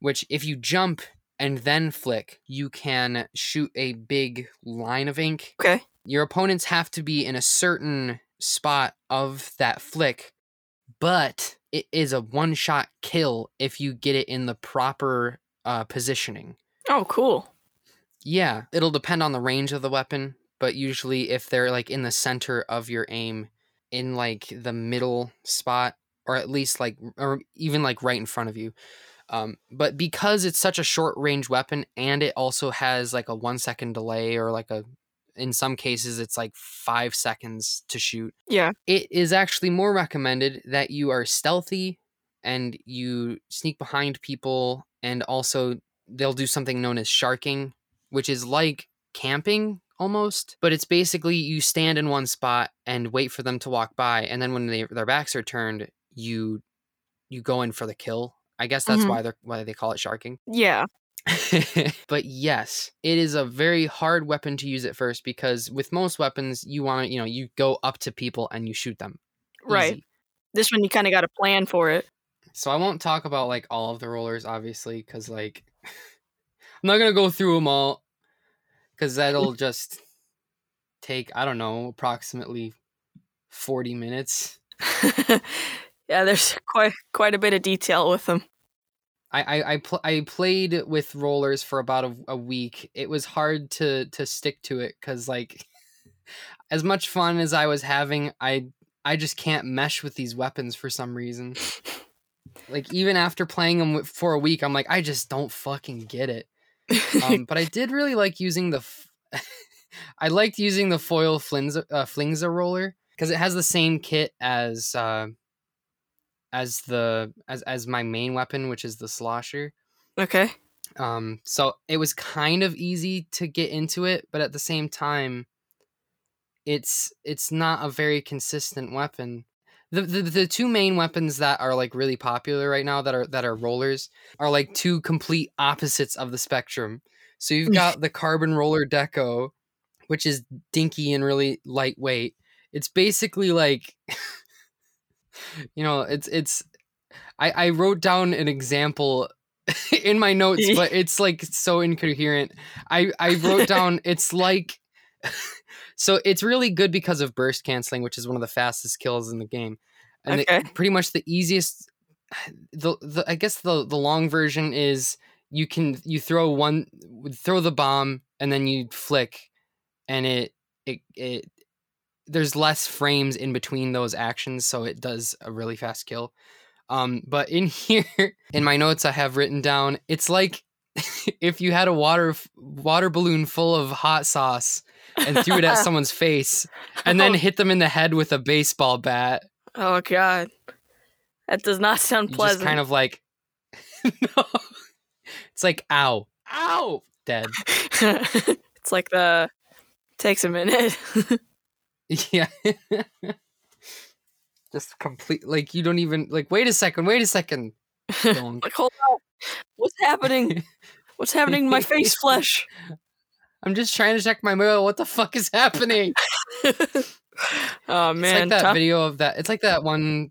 which if you jump and then flick, you can shoot a big line of ink. Okay. Your opponents have to be in a certain spot of that flick, but it is a one shot kill if you get it in the proper uh, positioning. Oh, cool. Yeah, it'll depend on the range of the weapon, but usually if they're like in the center of your aim, in like the middle spot, or at least like, or even like right in front of you. Um, but because it's such a short range weapon and it also has like a one second delay or like a, in some cases, it's like five seconds to shoot. Yeah. It is actually more recommended that you are stealthy and you sneak behind people and also they'll do something known as sharking, which is like camping almost, but it's basically you stand in one spot and wait for them to walk by, and then when they, their backs are turned, you you go in for the kill. I guess that's Mhm. why they're why they call it sharking. Yeah. but yes, it is a very hard weapon to use at first because with most weapons, you want to, you know, you go up to people and you shoot them. Right. Easy. This one you kind of got to plan for it. So I won't talk about like all of the rollers, obviously, because like I'm not gonna go through them all, because that'll just take I don't know approximately forty minutes. yeah, there's quite quite a bit of detail with them. I I I, pl- I played with rollers for about a, a week. It was hard to to stick to it because like as much fun as I was having, I I just can't mesh with these weapons for some reason. Like even after playing them for a week, I'm like I just don't fucking get it. um, but I did really like using the. F- I liked using the foil flinza, uh, flingza roller because it has the same kit as uh, as the as as my main weapon, which is the slosher. okay. Um, so it was kind of easy to get into it, but at the same time, it's it's not a very consistent weapon. The, the the two main weapons that are like really popular right now that are that are rollers are like two complete opposites of the spectrum. So you've got the carbon roller deco, which is dinky and really lightweight. It's basically like you know, it's it's I I wrote down an example in my notes, but it's like so incoherent. I I wrote down it's like so it's really good because of burst canceling, which is one of the fastest kills in the game, and the- pretty much the easiest. The, the I guess the the long version is you can you throw one throw the bomb and then you flick, and it it it there's less frames in between those actions, so it does a really fast kill. Um, but in here, in my notes, I have written down it's like if you had a water water balloon full of hot sauce and threw it at someone's face, and then Oh. hit them in the head with a baseball bat. Oh god, that does not sound pleasant. just kind of like, no, it's like ow, ow, dead. it's like the takes a minute. Yeah. Just complete like you don't even like wait a second, wait a second. Like hold on, what's happening? What's happening to my face flesh? I'm just trying to check my mail. What the fuck is happening? oh it's man, like that tough- video of that. It's like that one.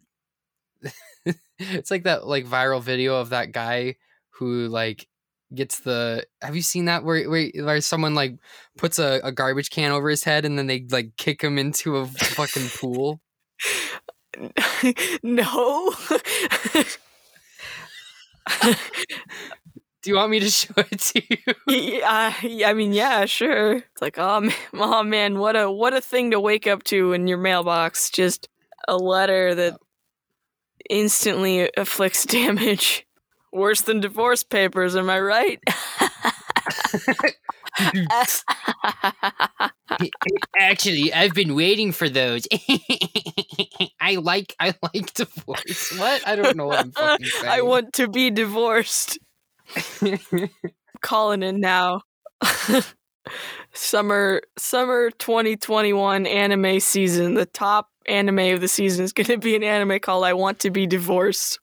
it's like that like viral video of that guy who like gets the. Have you seen that where where, where someone like puts a, a garbage can over his head and then they like kick him into a fucking pool? no. Do you want me to show it to you? yeah, uh, I mean, yeah, sure. It's like, oh man, oh man, what a what a thing to wake up to in your mailbox. Just a letter that instantly afflicts damage. Worse than divorce papers, am I right? Actually, I've been waiting for those. I like I like divorce. What? I don't know what I'm fucking saying. I want to be divorced. Calling in now. summer summer 2021 anime season. The top anime of the season is going to be an anime called I Want to Be Divorced.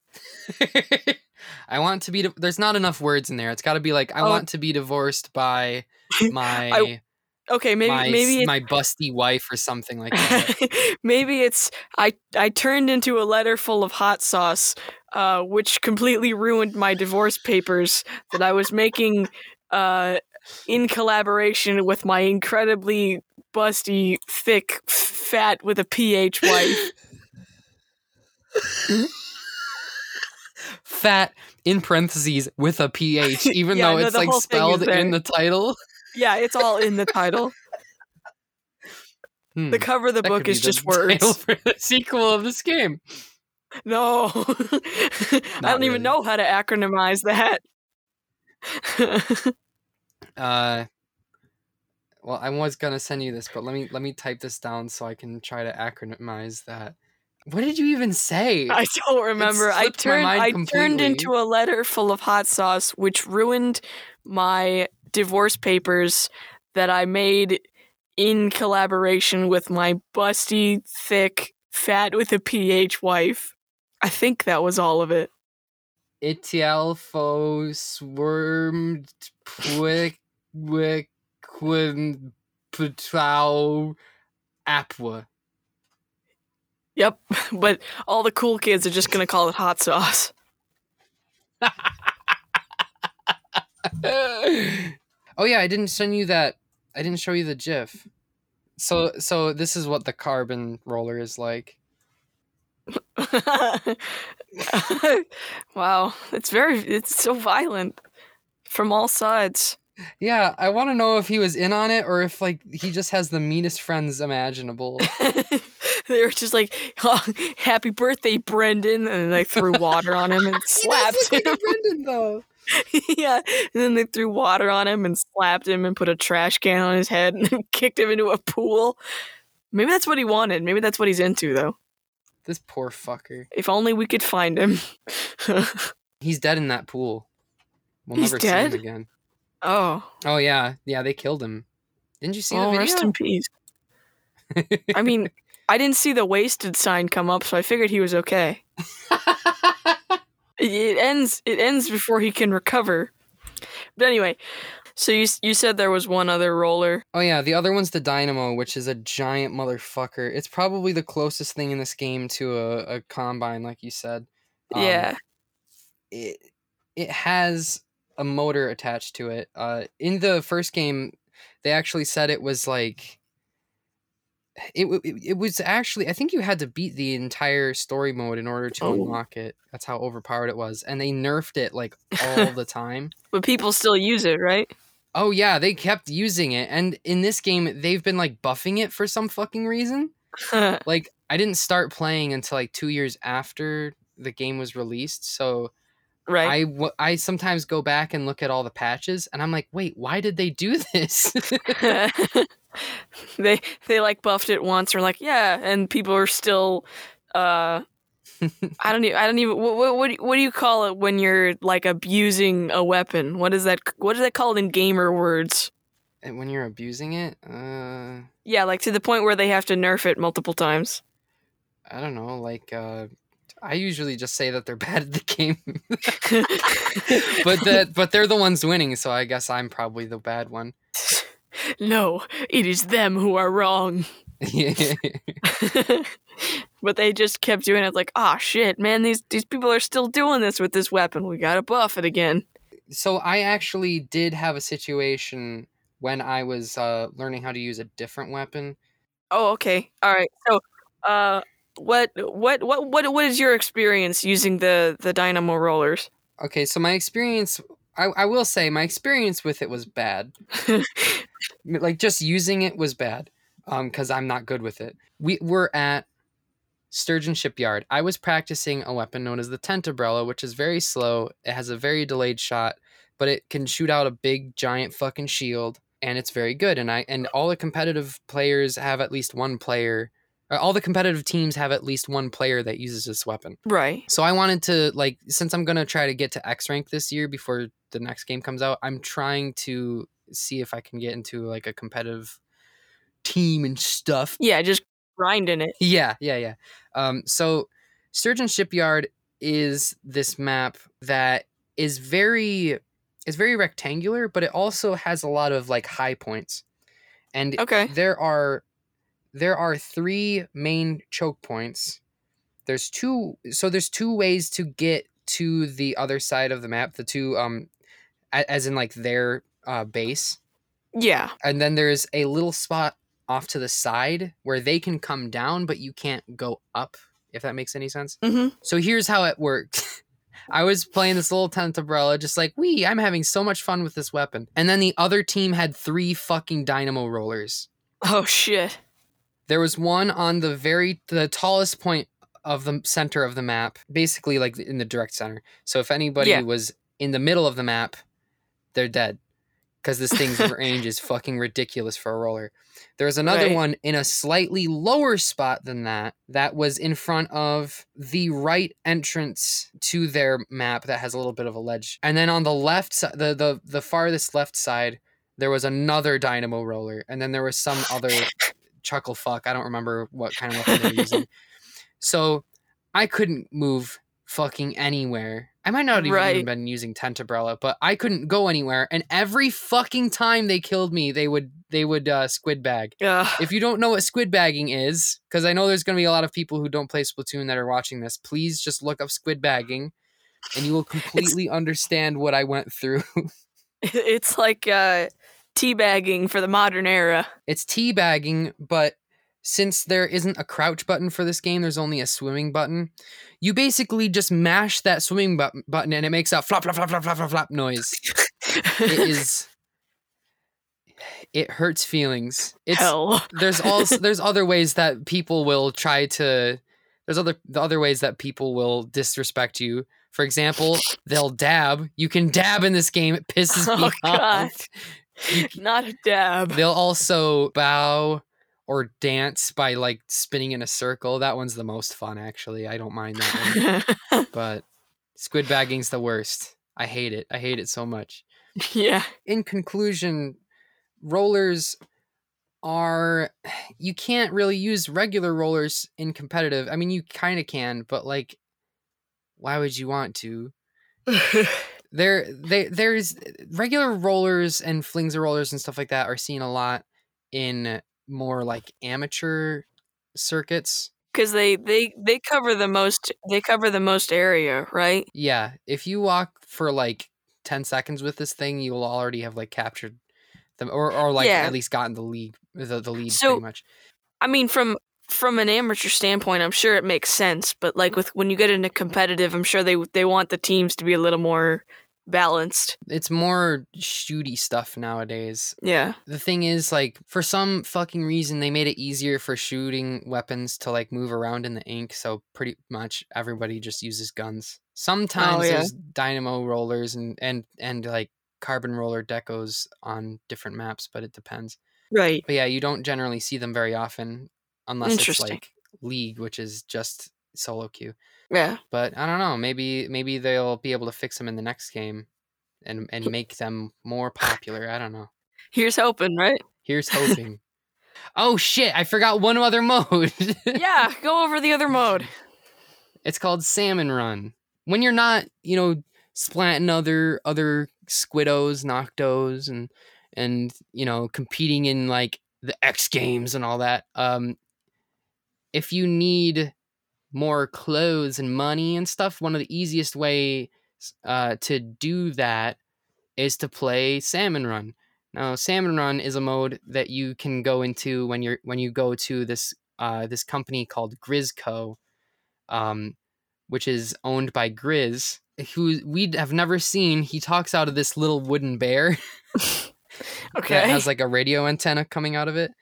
I want to be. Di- There's not enough words in there. It's got to be like I Oh. want to be divorced by my Okay, maybe my maybe my busty wife or something like that. Maybe it's I I turned into a letter full of hot sauce, uh, which completely ruined my divorce papers that I was making uh, in collaboration with my incredibly busty, thick, f- fat with a ph wife. Fat in parentheses with a ph, even Yeah, though no, it's like whole thing is spelled in the title. yeah, it's all in the title. Hmm, The cover of the that book is the just words. for the sequel of this game. No, I don't really. even know how to acronymize that. Uh, well, I was gonna send you this, but let me let me type this down so I can try to acronymize that. What did you even say? I don't remember. I turned I turned into a letter full of hot sauce, which ruined my divorce papers that I made in collaboration with my busty, thick, fat with a ph wife. I think that was all of it. Itialfo swarmed quick quin patrol apwa. Yep, but all the cool kids are just gonna call it hot sauce. oh yeah, I didn't send you that. I didn't show you the GIF. So so this is what the carbon roller is like. wow, it's very it's so violent from all sides. Yeah, I want to know if he was in on it or if like he just has the meanest friends imaginable. they were just like, oh, "Happy birthday, Brendan," and they threw water on him and slapped him. Like Brendan though. yeah, and then they threw water on him and slapped him and put a trash can on his head and kicked him into a pool. Maybe that's what he wanted. Maybe that's what he's into, though. This poor fucker. If only we could find him. He's dead in that pool. We'll He's never see dead? him again. oh, Oh yeah, yeah, they killed him. Didn't you see well, the rest video? in peace. I mean, I didn't see the wasted sign come up, so I figured he was okay. It- ends. It ends before he can recover. But anyway, so you you said there was one other roller. oh yeah, the other one's the Dynamo, which is a giant motherfucker. It's probably the closest thing in this game to a, a combine, like you said. Um, yeah. it it has a motor attached to it. Uh, in the first game, they actually said it was like it, it it was actually I think you had to beat the entire story mode in order to Oh. unlock it. That's how overpowered it was, and they nerfed it like all the time. But people still use it, right? Oh yeah, they kept using it, and in this game they've been like buffing it for some fucking reason. Like I didn't start playing until like two years after the game was released, so right. I w- I sometimes go back and look at all the patches, and I'm like, wait, why did they do this? they they like buffed it once or like yeah, and people are still. uh I don't even. I don't even. What, what, what, do you, what do you call it when you're like abusing a weapon? What is that? What is that called in gamer words? And when you're abusing it, uh, Yeah, like to the point where they have to nerf it multiple times. I don't know. Like, uh, I usually just say that they're bad at the game, but that but they're the ones winning, so I guess I'm probably the bad one. no, it is them who are wrong. but they just kept doing it like, ah, shit, man, these these people are still doing this with this weapon. We gotta buff it again. so I actually did have a situation when I was uh, learning how to use a different weapon. Oh, okay, all right. So, uh, what what what what what is your experience using the the dynamo rollers? Okay, so my experience, I, I will say, my experience with it was bad. like just using it was bad um because i'm not good with it we were at sturgeon shipyard i was practicing a weapon known as the Tenta Brella which is very slow it has a very delayed shot but it can shoot out a big giant fucking shield and it's very good and i and all the competitive players have at least one player all the competitive teams have at least one player that uses this weapon right. so I wanted to like since I'm gonna try to get to X rank this year before the next game comes out, I'm trying to see if I can get into like a competitive team and stuff. Yeah, just grinding it. Yeah, yeah, yeah. Um, so Sturgeon Shipyard is this map that is very is very rectangular, but it also has a lot of like high points. And Okay. there are there are three main choke points. There's two so there's two ways to get to the other side of the map, the two um as in like their uh base. Yeah. And then there's a little spot off to the side where they can come down but you can't go up if that makes any sense. hmm So here's how it worked. I was playing this little Tenta Brella, just like, we, I'm having so much fun with this weapon. And then the other team had three fucking dynamo rollers. Oh shit. There was one on the very the tallest point of the center of the map, basically like in the direct center. So if anybody Yeah. was in the middle of the map, they're dead. Because this thing's range is fucking ridiculous for a roller. There was another Right. one in a slightly lower spot than that, that was in front of the right entrance to their map that has a little bit of a ledge. And then on the left side, the, the, the farthest left side, there was another dynamo roller. And then there was some other chuckle fuck. I don't remember what kind of weapon they were using. So I couldn't move fucking anywhere. I might not have even Right. been using Tenta Brella, but I couldn't go anywhere. And every fucking time they killed me, they would they would uh, squid bag. Ugh. If you don't know what squid bagging is, because I know there's going to be a lot of people who don't play Splatoon that are watching this, please just look up squid bagging, and you will completely understand what I went through. It's like uh, teabagging for the modern era. it's teabagging, but since there isn't a crouch button for this game, there's only a swimming button. You basically just mash that swimming bu- button and it makes a flop, flop, flop, flop, flop, flop, flop noise. It is. It hurts feelings. It's hell. there's also there's other ways that people will try to. There's other the other ways that people will disrespect you. For example, they'll dab. You can dab in this game. It pisses oh, me Oh off. Not a dab. They'll also bow or dance by like spinning in a circle. That one's the most fun, actually. I don't mind that one. but squid bagging's the worst. I hate it. I hate it so much. yeah. In conclusion, rollers are you can't really use regular rollers in competitive. I mean, you kind of can, but like why would you want to? there they there's regular rollers and Flingza rollers and stuff like that are seen a lot in more like amateur circuits Because they, they they cover the most they cover the most area, right? yeah if you walk for like 10 seconds with this thing you will already have like captured them or, or like Yeah. at least gotten the lead the, the lead So- pretty much I mean, from from an amateur standpoint, I'm sure it makes sense. But like with when you get into competitive, I'm sure they they want the teams to be a little more balanced. it's more shooty stuff nowadays Yeah. the thing is like for some fucking reason they made it easier for shooting weapons to like move around in the ink so pretty much everybody just uses guns oh, sometimes Oh, yeah. there's dynamo rollers and and and like carbon roller decos on different maps but it depends Right. but yeah you don't generally see them very often unless it's like league which is just solo queue Yeah. but i don't know maybe maybe they'll be able to fix them in the next game and and make them more popular i don't know Here's hoping, right? Here's hoping. oh shit, I forgot one other mode. yeah. Go over the other mode. It's called Salmon Run. When you're not, you know, splatting other other squiddos, noctos and and you know, competing in like the X games and all that. Um if you need more clothes and money and stuff, one of the easiest ways uh, to do that is to play Salmon Run. Now, Salmon Run is a mode that you can go into when you're when you go to this uh, this company called Grizzco, um, which is owned by Grizz, who we have never seen. He talks out of this little wooden bear Okay. that has like a radio antenna coming out of it.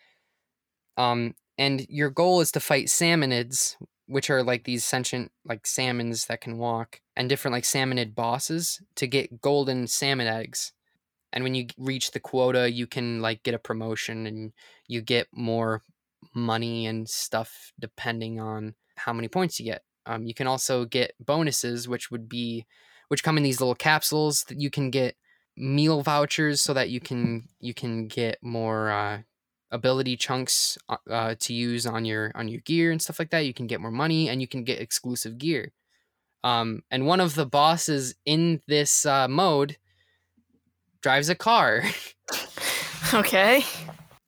Um, and your goal is to fight salmonids, which are like these sentient like salmons that can walk, and different like salmonid bosses to get golden salmon eggs. And when you reach the quota, you can like get a promotion and you get more money and stuff depending on how many points you get. Um, you can also get bonuses, which would be which come in these little capsules that you can get meal vouchers so that you can you can get more uh, ability chunks uh, uh, to use on your on your gear and stuff like that. You can get more money and you can get exclusive gear. Um, and one of the bosses in this uh, mode drives a car. Okay.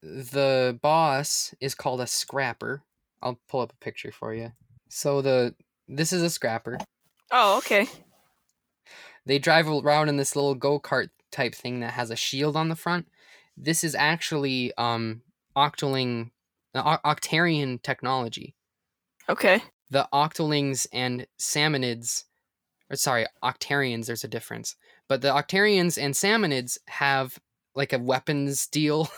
the boss is called a scrapper. I'll pull up a picture for you. So the this is a scrapper. Oh, okay. They drive around in this little go-kart type thing that has a shield on the front. This is actually um Octoling uh, Octarian technology. Okay. The Octolings and Salmonids or sorry, Octarians there's a difference. But the Octarians and Salmonids have like a weapons deal.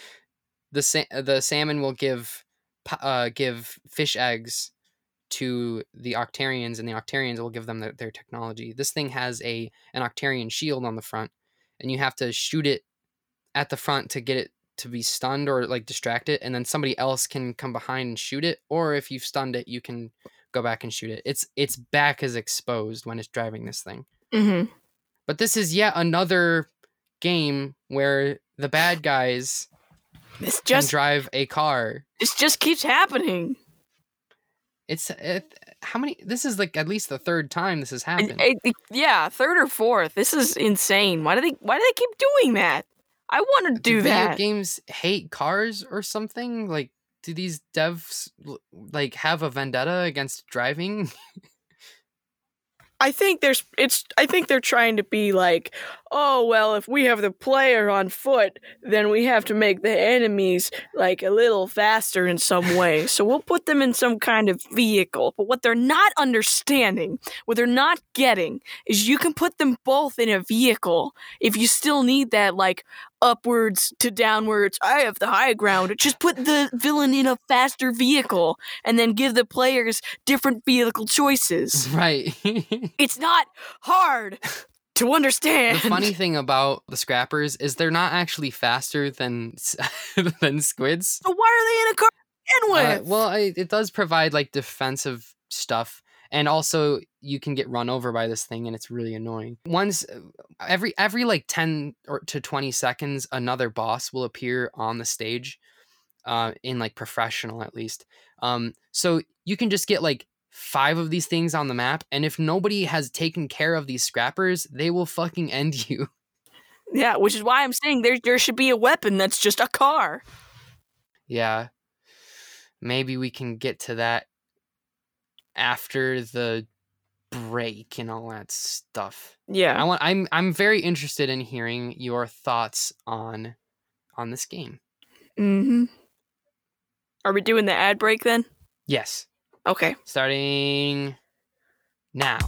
the sa- the salmon will give uh, give fish eggs to the Octarians, and the Octarians will give them their, their technology. This thing has a an Octarian shield on the front, and you have to shoot it at the front to get it to be stunned or like distract it, and then somebody else can come behind and shoot it. Or if you've stunned it, you can go back and shoot it. Its its back is exposed when it's driving this thing. Mm-hmm. But this is yet another game where the bad guys This can just drive a car. this just keeps happening. It's it, how many? This is like at least the third time this has happened. it- it- yeah, third or fourth. This is insane. Why do they why do they keep doing that? I want to do video that. games hate cars or something? Like, do these devs like have a vendetta against driving? I think there's it's I think they're trying to be like, oh well, if we have the player on foot, then we have to make the enemies like a little faster in some way. so we'll put them in some kind of vehicle. But what they're not understanding, what they're not getting, is you can put them both in a vehicle if you still need that like upwards to downwards. I have the high ground. Just put the villain in a faster vehicle and then give the players different vehicle choices. right. It's not hard to understand. the funny thing about the scrappers is they're not actually faster than than squids. So why are they in a car begin Uh, well, I, it does provide like defensive stuff, and also you can get run over by this thing, and it's really annoying. Once uh, every every like ten or to twenty seconds, another boss will appear on the stage, uh, in like professional at least. Um, so you can just get like five of these things on the map, and if nobody has taken care of these scrappers, they will fucking end you. yeah, which is why I'm saying there there should be a weapon that's just a car. Yeah. Maybe we can get to that after the break and all that stuff. Yeah. I want I'm I'm very interested in hearing your thoughts on on this game. Mm-hmm. Are we doing the ad break then? Yes. Okay. Starting now.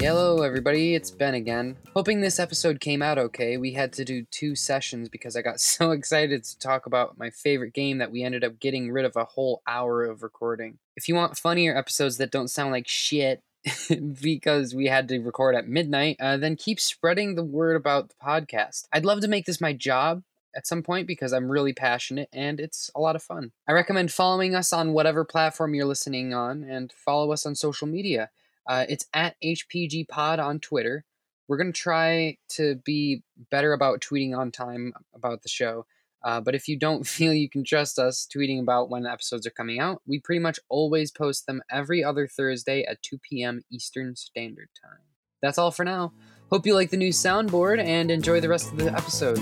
Hello, everybody. It's Ben again. Hoping this episode came out okay. We had to do two sessions because I got so excited to talk about my favorite game that we ended up getting rid of a whole hour of recording. If you want funnier episodes that don't sound like shit because we had to record at midnight, uh, then keep spreading the word about the podcast. I'd love to make this my job at some point because I'm really passionate and it's a lot of fun. I recommend following us on whatever platform you're listening on and follow us on social media. Uh, it's at HPG Pod on Twitter. We're going to try to be better about tweeting on time about the show. Uh, but if you don't feel you can trust us tweeting about when episodes are coming out, we pretty much always post them every other Thursday at 2 p.m. Eastern Standard Time. That's all for now. Hope you like the new soundboard and enjoy the rest of the episode.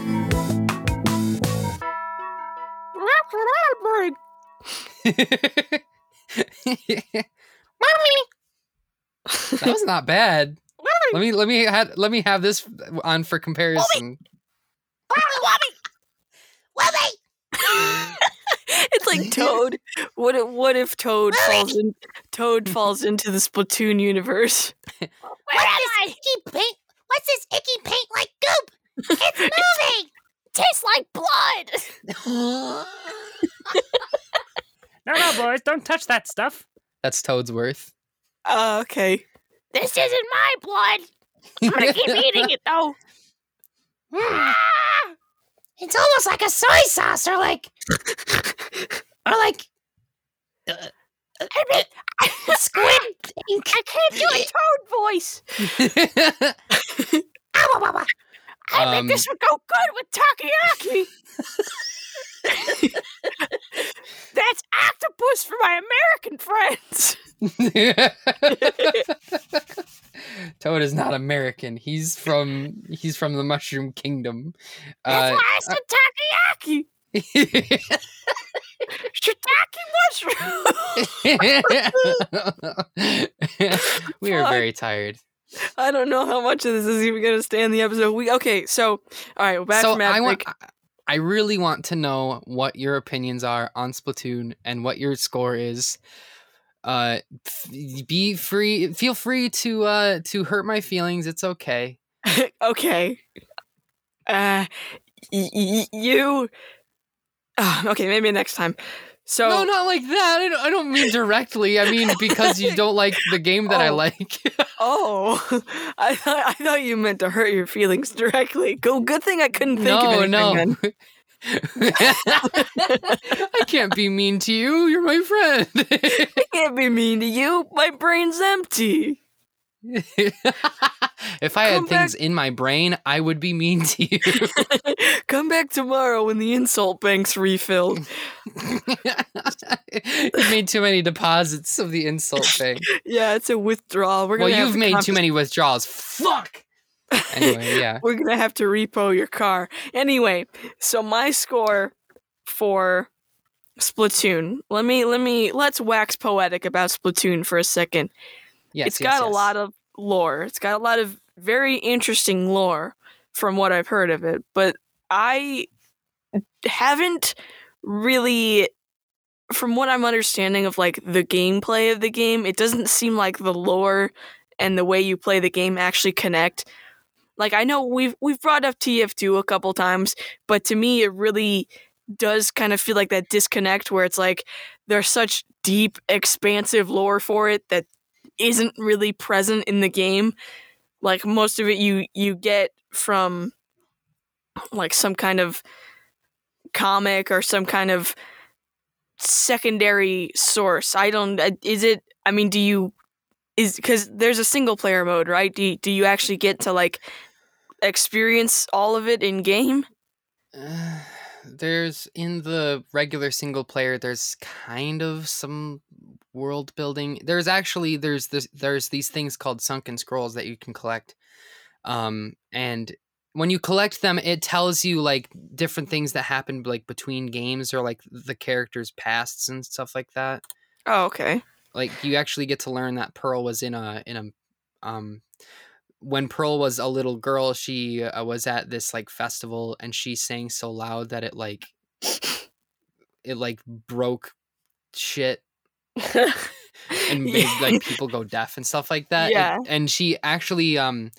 that was not bad. Let me let me ha- let me have this on for comparison. it's like Toad. What if, what if Toad falls in Toad falls into the Splatoon universe? Where am I? Icky paint? What's this icky paint like goop? It's moving. Tastes like blood. No, no, boys, don't touch that stuff. That's Toad's worth. Uh, okay. This isn't my blood. I'm gonna keep eating it though. Ah! It's almost like a soy sauce, or like, or like, uh, I mean, squid ink. I can't do a toad voice. Ow, ow, ow, ow. I Um, think this would go good with takoyaki. That's octopus for my American friends. Toad is not American. He's from he's from the Mushroom Kingdom. That's Uh, why I said takoyaki. Shiitake mushroom. we are very tired. I don't know how much of this is even gonna stay in the episode. We okay, so all right, well, back so from I want I really want to know what your opinions are on Splatoon and what your score is. Uh be free feel free to uh to hurt my feelings. It's okay. okay. Uh, y- y- you. Uh, okay, maybe next time. So no, not like that. I don't, I don't mean directly. I mean because you don't like the game that I Oh. like. Oh, I thought I thought you meant to hurt your feelings directly. Go, good thing I couldn't think of no, anything. no. I can't be mean to you. You're my friend. I can't be mean to you. My brain's empty. if I Come had things in my brain, I would be mean to you. Come back tomorrow when the insult bank's refilled. you've made too many deposits of the insult bank. Yeah, it's a withdrawal. We're Well, you've made confis- too many withdrawals. Fuck. Anyway, yeah. We're gonna have to repo your car. Anyway, so my score for Splatoon. Let me let me let's wax poetic about Splatoon for a second. Yes, it's yes, got a lot of lore. It's got a lot of very interesting lore from what I've heard of it, but I haven't really from what I'm understanding of like the gameplay of the game, it doesn't seem like the lore and the way you play the game actually connect. Like I know we've we've brought up TF2 a couple times, but to me it really does kind of feel like that disconnect where it's like there's such deep expansive lore for it that isn't really present in the game. Like most of it you you get from like some kind of comic or some kind of secondary source. I don't is it I mean do you is cuz there's a single player mode, right? Do do you actually get to like experience all of it in game? Uh, there's in the regular single player there's kind of some world building there's actually there's this there's these things called sunken scrolls that you can collect um and when you collect them it tells you like different things that happened like between games or like the characters pasts and stuff like that Oh, okay. like you actually get to learn that Pearl was in a in a um when Pearl was a little girl she uh, was at this like festival and she sang so loud that it like it like broke shit and made like people go deaf and stuff like that. Yeah. and she actually um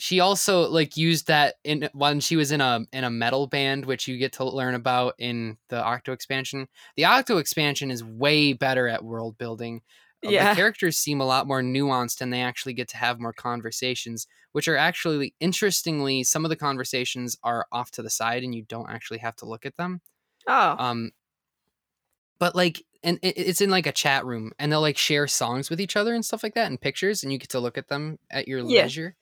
she also like used that in when she was in a in a metal band, which you get to learn about in the Octo expansion. The Octo expansion is way better at world building. Uh, Yeah. The characters seem a lot more nuanced and they actually get to have more conversations, which are actually interestingly, some of the conversations are off to the side and you don't actually have to look at them Oh. um but like and it's in like a chat room and they'll like share songs with each other and stuff like that and pictures and you get to look at them at your Yeah. leisure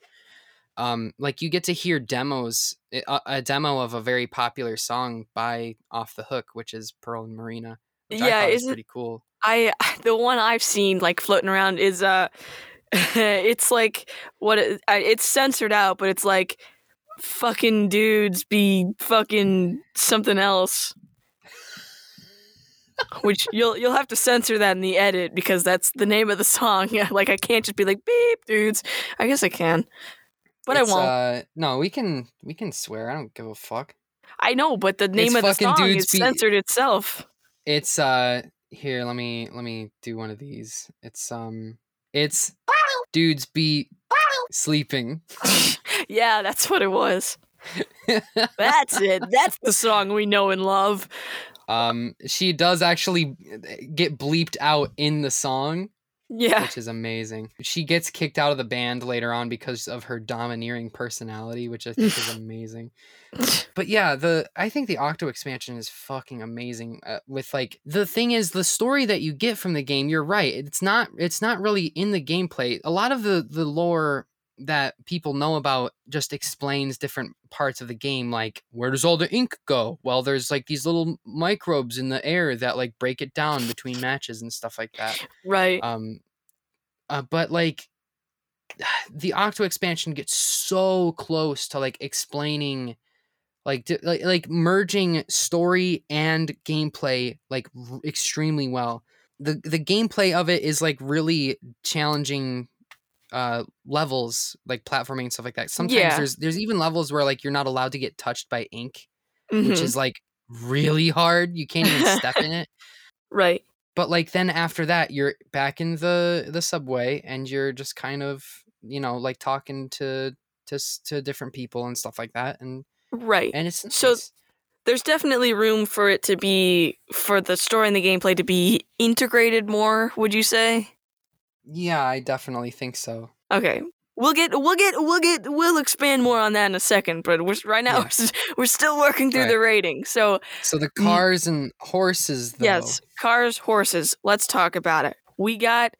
um like you get to hear demos a, a demo of a very popular song by off the hook which is pearl and marina Yeah, isn't- pretty cool I the one I've seen like floating around is uh it's like what it, it's censored out, but it's like fucking dudes be fucking something else. Which you'll you'll have to censor that in the edit because that's the name of the song. Yeah, like I can't just be like beep dudes. I guess I can. But It's, I won't. uh no we can we can swear i don't give a fuck I know, but the name it's of the song is be- censored itself. It's uh here let me let me do one of these it's um it's dudes be sleeping yeah, that's what it was. That's it. That's the song we know and love. Um, she does actually get bleeped out in the song. Yeah. which is amazing. She gets kicked out of the band later on because of her domineering personality, which I think is amazing. But yeah, the I think the Octo expansion is fucking amazing. Uh, with like the thing is the story that you get from the game. You're right. It's not it's not really in the gameplay. A lot of the the lore that people know about just explains different parts of the game like where does all the ink go? Well there's like these little microbes in the air that like break it down between matches and stuff like that. Right. um uh, but like the octo expansion gets so close to like explaining like di- like, like merging story and gameplay like r- extremely well. The the gameplay of it is like really challenging uh levels like platforming and stuff like that sometimes Yeah. there's there's even levels where like you're not allowed to get touched by ink which Mhm. is like really hard you can't even step in it right. but like then after that you're back in the the subway and you're just kind of you know like talking to to to different people and stuff like that and Right. and it's So- nice. There's definitely room for it to be for the story and the gameplay to be integrated more, would you say? Yeah i definitely think so Okay. We'll get we'll get we'll get we'll expand more on that in a second, but we're right now Yeah. we're, we're still working through Right. the rating. So, so the Mm. cars and horses though yes, cars, horses. Let's talk about it. We got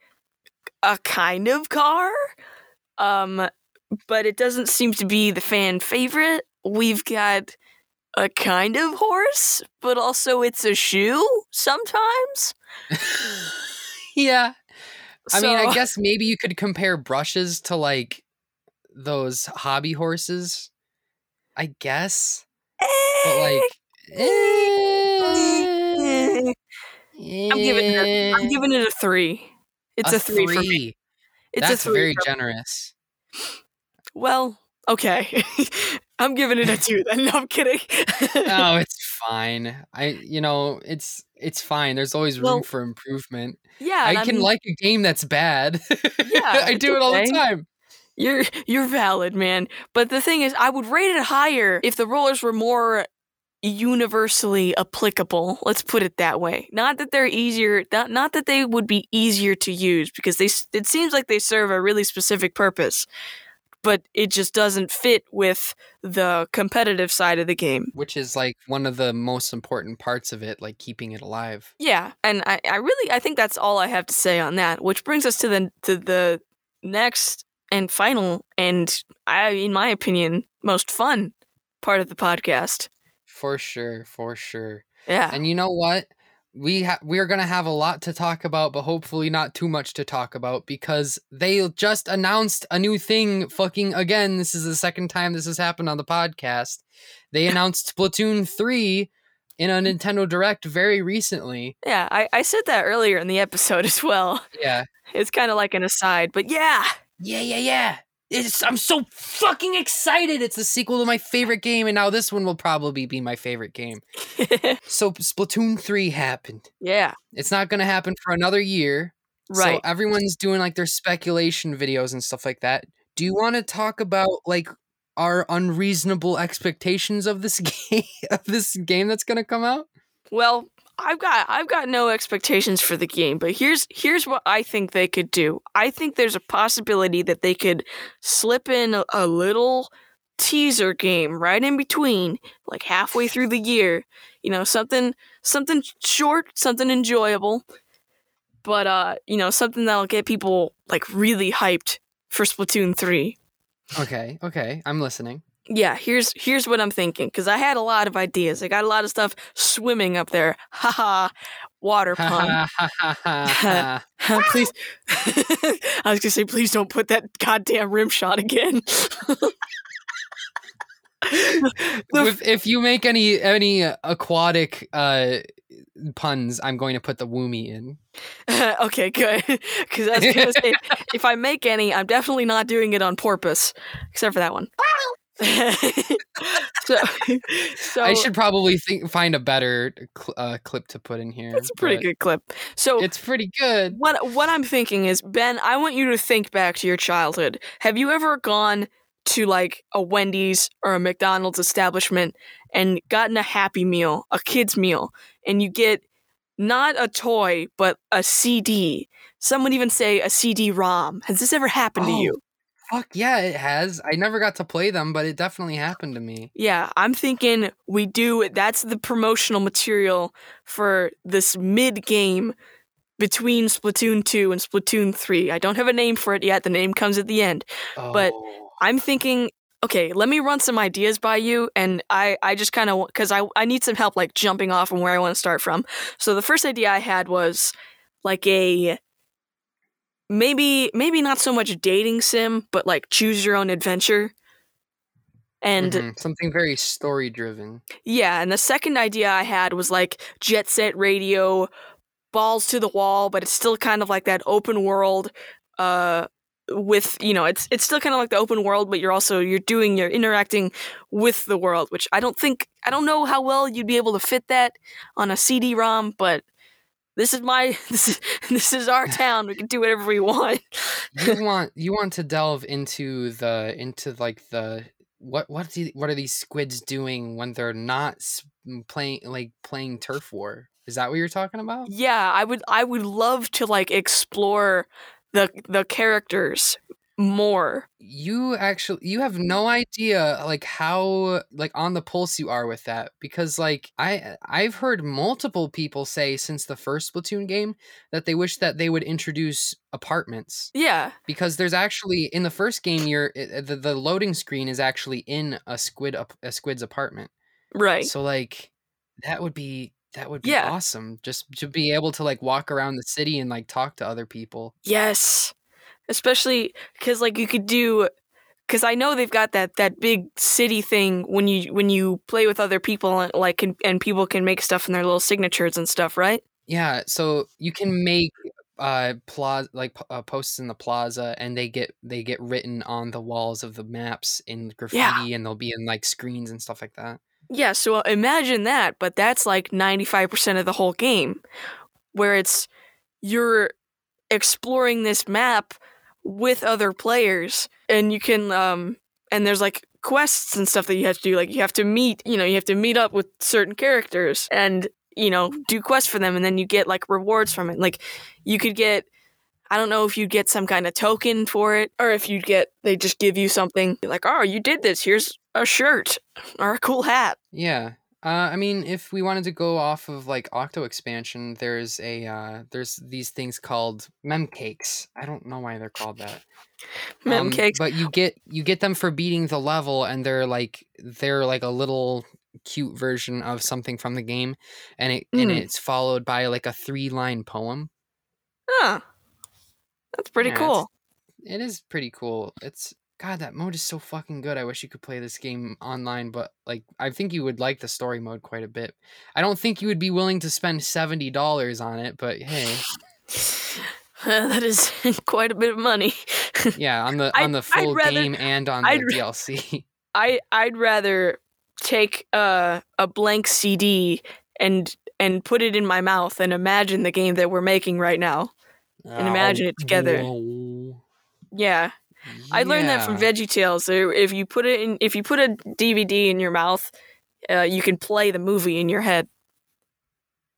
a kind of car um but it doesn't seem to be the fan favorite. We've got a kind of horse, but also it's a shoe sometimes. yeah i mean i guess maybe you could compare brushes to like those hobby horses i guess but like eh, I'm giving it. I'm eh, giving it a three. It's a, three, for me. It's That's a three. very generous. well, okay. I'm giving it a two. Then no, I'm kidding. oh, it's fine. I, you know, it's it's fine. There's always room Well, for improvement. yeah, I can mean, like a game that's bad. Yeah, I do it all the time. You're you're valid, man. But the thing is, I would rate it higher if the rollers were more universally applicable. Let's put it that way. Not that they're easier. Not not that they would be easier to use because they. It seems like they serve a really specific purpose, but it just doesn't fit with the competitive side of the game. Which is like one of the most important parts of it, like keeping it alive. Yeah, and I, I really I think that's all I have to say on that. Which brings us to the to the next and final and I in my opinion most fun part of the podcast. For sure, for sure. Yeah. And you know what? We ha- we're gonna have a lot to talk about, but hopefully not too much to talk about because they just announced a new thing. Fucking again, this is the second time this has happened on the podcast. They announced Splatoon three in a mm-hmm. Nintendo Direct very recently. yeah, I, I said that earlier in the episode as well. Yeah, It's kind of like an aside, but yeah. yeah, yeah, yeah. It's, I'm so fucking excited. It's the sequel to my favorite game, and now this one will probably be my favorite game. So Splatoon three happened. yeah, It's not gonna happen for another year. Right. So everyone's doing like their speculation videos and stuff like that. Do you want to talk about like our unreasonable expectations of this game of this game that's going to come out? Well, I've got I've got no expectations for the game, but here's here's what I think they could do. I think there's a possibility that they could slip in a, a little teaser game right in between, like halfway through the year. You know, something something short, something enjoyable, but uh, you know, something that'll get people like really hyped for Splatoon 3. Okay, okay, I'm listening. Yeah, here's here's what I'm thinking because I had a lot of ideas. I got a lot of stuff swimming up there. Haha, water pun. Ha, ha, ha, ha. please, I was gonna say, please don't put that goddamn rim shot again. If, if you make any any aquatic uh puns, I'm going to put the woomy in. okay, good. Because I was gonna say, if I make any, I'm definitely not doing it on purpose, except for that one. so, so I should probably think find a better cl- uh, clip to put in here. It's a pretty good clip. So It's pretty good. what what I'm thinking is, Ben, I want you to think back to your childhood. Have you ever gone to like a Wendy's or a McDonald's establishment and gotten a happy meal, a kid's meal, and you get not a toy but a CD Some would even say a CD-ROM. Has this ever happened to Oh. you? Fuck yeah, it has. I never got to play them, but it definitely happened to me. Yeah, I'm thinking we do. That's the promotional material for this mid game between Splatoon 2 and Splatoon 3. I don't have a name for it yet. The name comes at the end. Oh. But-. I'm thinking, okay, let me run some ideas by you, and I, I just kind of because I, I need some help like jumping off from where I want to start from. So the first idea I had was like a maybe maybe not so much dating sim, but like choose your own adventure. And Mhm, something very story driven. yeah, and the second idea I had was like jet set radio, balls to the wall, but it's still kind of like that open world. Uh, with you know, it's it's still kind of like the open world, but you're also you're doing you're interacting with the world, which I don't think I don't know how well you'd be able to fit that on a CD-ROM, but this is my this is this is our town. We can do whatever we want. You want you want to delve into the into like the what what do, what are these squids doing when they're not playing like playing turf war? Is that what you're talking about? Yeah, I would I would love to like explore the the characters more. you actually you have no idea like how like on the pulse you are with that because like i i've heard multiple people say since the first splatoon game that they wish that they would introduce apartments Yeah. because there's actually in the first game you're the, the loading screen is actually in a squid a squid's apartment Right. so like that would be that would be Yeah. awesome just to be able to like walk around the city and like talk to other people Yes. Especially cuz like you could do cuz I know they've got that that big city thing when you when you play with other people and like and, and people can make stuff in their little signatures and stuff, right? Yeah, so you can make uh plaza like uh, posts in the plaza and they get they get written on the walls of the maps in graffiti and they'll be in like screens and stuff like that. Yeah, so uh, imagine that, but that's like 95% of the whole game where it's you're exploring this map with other players and you can um and there's like quests and stuff that you have to do like you have to meet, you know, you have to meet up with certain characters and you know, do quests for them and then you get like rewards from it. Like you could get I don't know if you'd get some kind of token for it or if you'd get they just give you something like, "Oh, you did this. Here's a shirt or a cool hat." Yeah. Uh, I mean, if we wanted to go off of like Octo expansion, there's a uh, there's these things called mem cakes. I don't know why they're called that. Mem Um, cakes. but you get you get them for beating the level, and they're like they're like a little cute version of something from the game, and it and Mm. it's followed by like a three line poem. Huh. That's pretty Yeah, cool. It is pretty cool. It's God, that mode is so fucking good. I wish you could play this game online, but like I think you would like the story mode quite a bit. I don't think you would be willing to spend seventy dollars on it, but hey, that is quite a bit of money. yeah, on the on the full rather- game and on the I'd ra- DLC. I I'd rather take uh, a blank CD and and put it in my mouth and imagine the game that we're making right now. And imagine it together. Whoa. Yeah, I learned that from Yeah. VeggieTales. So if you put it in, if you put a DVD in your mouth, uh, you can play the movie in your head.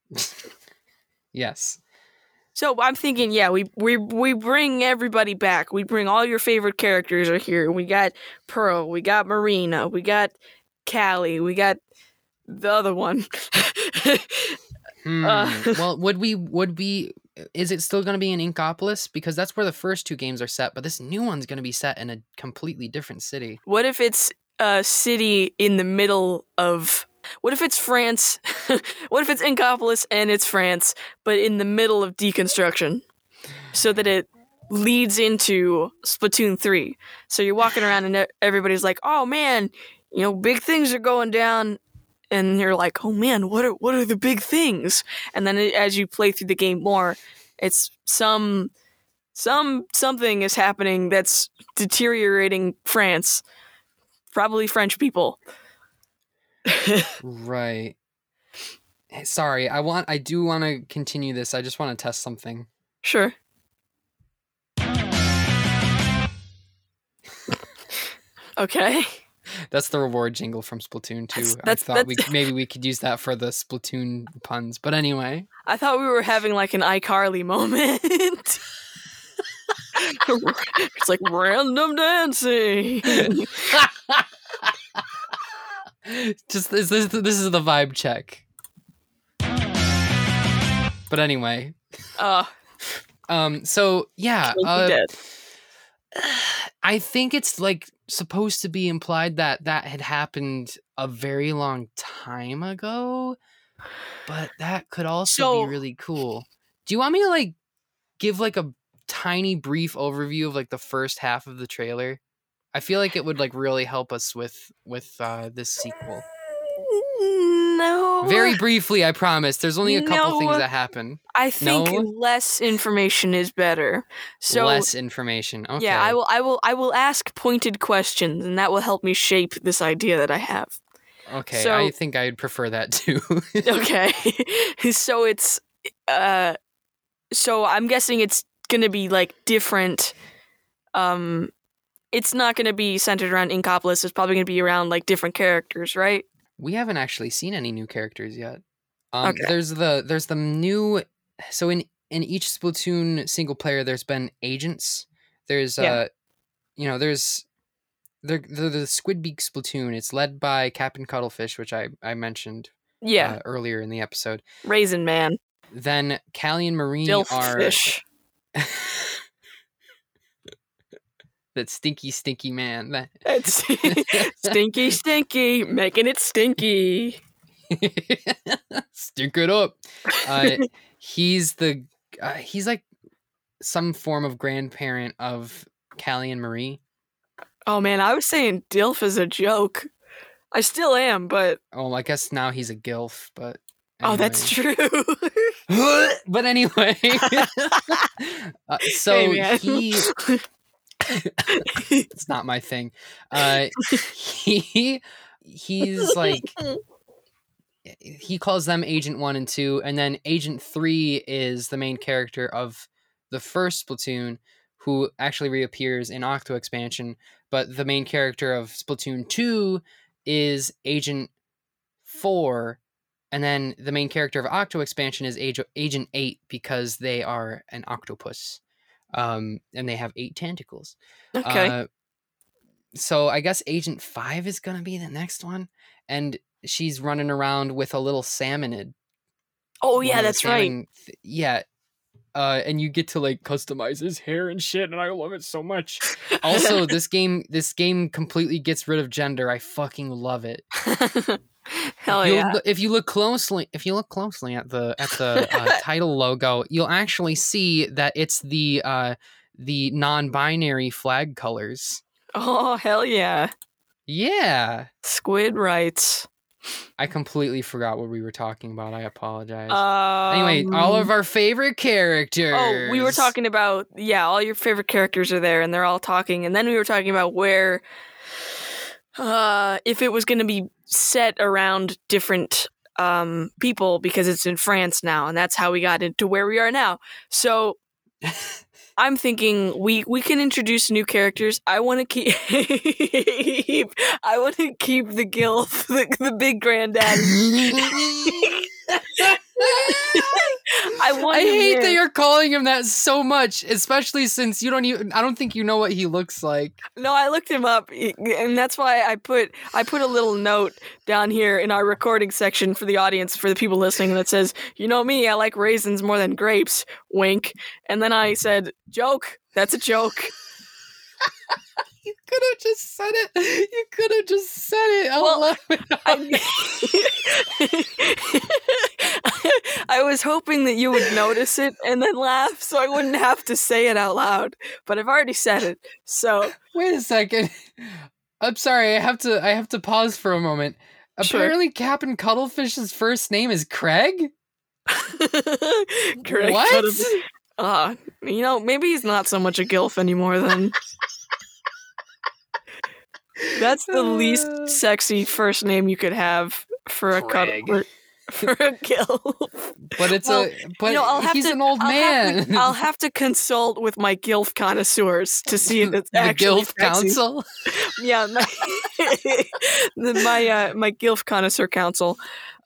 yes. So I'm thinking, yeah, we we we bring everybody back. We bring all your favorite characters are here. We got Pearl, we got Marina, we got Callie, we got the other one. Hmm. Uh, well, would we would we is it still going to be in Inkopolis because that's where the first two games are set, but this new one's going to be set in a completely different city. what if it's a city in the middle of? What if it's France? what if it's Inkopolis and it's France, but in the middle of deconstruction, so that it leads into Splatoon three. So you're walking around and everybody's like, "Oh man, you know, big things are going down." And you're like, "Oh man, what are what are the big things?" And then it- as you play through the game more, it's some some something is happening that's deteriorating France. Probably French people. Right. Sorry, I want I do want to continue this. I just want to test something. Sure. Okay. That's the reward jingle from Splatoon 2. That's- I thought we maybe we could use that for the Splatoon puns. But anyway, I thought we were having like an iCarly moment. it's like random dancing. Just this, this this is the vibe check. But anyway, Uh, um, so yeah, uh. I think it's like supposed to be implied that that had happened a very long time ago, but that could also So- be really cool. Do you want me to like give like a tiny brief overview of like the first half of the trailer? I feel like it would like really help us with with uh this sequel. No. Very briefly, I promise. There's only a couple No. things that happen. I think No? less information is better. So Less information. Okay. yeah, I will I will I will ask pointed questions and that will help me shape this idea that I have. Okay, so- I think I'd prefer that too. Okay. so it's uh so I'm guessing it's going to be like different um it's not going to be centered around Inkopolis. It's probably going to be around like different characters, right? We haven't actually seen any new characters yet. Um, Okay. There's the there's the new. So in in each Splatoon single player, there's been agents. There's Yeah. uh, you know, there's the the, the Squidbeak Splatoon. It's led by Captain Cuttlefish, which I I mentioned Yeah, uh, earlier in the episode. Raisin Man, Then Callie and Marie Dilf are. that stinky stinky man. That It's stinky, stinky, making it stinky. Stink it up. Uh, he's the uh, he's like some form of grandparent of Callie and Marie. Oh man, I was saying Dilf is a joke. I still am, but Oh, I guess now he's a gilf, but oh, that's true. but anyway, uh, so Hey, he it's not my thing. Uh, he he's like he calls them Agent One and Two, and then Agent Three is the main character of the first Splatoon, who actually reappears in Octo expansion. But the main character of Splatoon Two is Agent Four, and then the main character of Octo expansion is Agent Eight because they are an octopus, um, and they have eight tentacles. okay. Uh, so I guess Agent Five is gonna be the next one, and she's running around with a little salmonid. Oh yeah, that's right. th- yeah, uh, and you get to like customize his hair and shit, and I love it so much. Also, this game, this game completely gets rid of gender. I fucking love it. Hell You'll yeah. lo- if you look closely, if you look closely at the at the uh, title logo, you'll actually see that it's the uh, the non-binary flag colors. Oh hell yeah. Yeah. Squid rights. I completely forgot what we were talking about. I apologize. Um, anyway, all of our favorite characters. Oh, we were talking about yeah, all your favorite characters are there and they're all talking and then we were talking about where uh if it was going to be set around different um people because it's in France now and that's how we got into where we are now. So I'm thinking we we can introduce new characters. I want to keep I want to keep the gilf, the, the big granddaddy. I want I hate there. that you're calling him that so much, especially since you don't even. I don't think you know what he looks like. No, I looked him up, and that's why I put I put a little note down here in our recording section for the audience, for the people listening, that says, "You know me, I like raisins more than grapes." Wink. And then I said, "Joke. That's a joke." You could have just said it. You could have just said it. I Well, love it. I, I was hoping that you would notice it and then laugh, so I wouldn't have to say it out loud. But I've already said it, so Wait a second. I'm sorry. I have to. I have to pause for a moment. Sure. Apparently, Captain Cuttlefish's first name is Craig. Correct. what? Uh, you know, maybe he's not so much a gilf anymore then. That's the least sexy first name you could have for a Craig. for a gilf. But it's Well, a. But you know, I'll have he's to, an old I'll man. Have to, I'll have to consult with my gilf connoisseurs to see if it's the actually Guild sexy. Council. Yeah, my the- my uh, my gilf connoisseur council.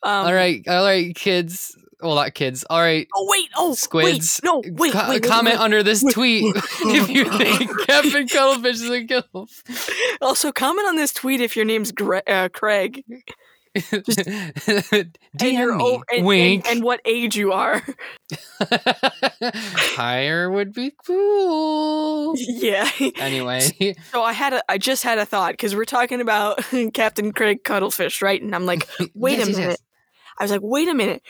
Um, all right, all right, kids. Well, not kids. All right, Oh wait! Oh Squids, Wait, no, wait, co- wait, wait, comment wait. under this wait, tweet wait. if you think Captain Cuttlefish is a gilf. Also, comment on this tweet if your name's Gre- uh, Craig. DM and your me. o- and, Wink. And, and what age you are. Higher would be cool. yeah. Anyway, So I had a, I just had a thought because we're talking about Captain Craig Cuttlefish, right? And I'm like, wait Yes, a minute. yes. I was like, wait a minute.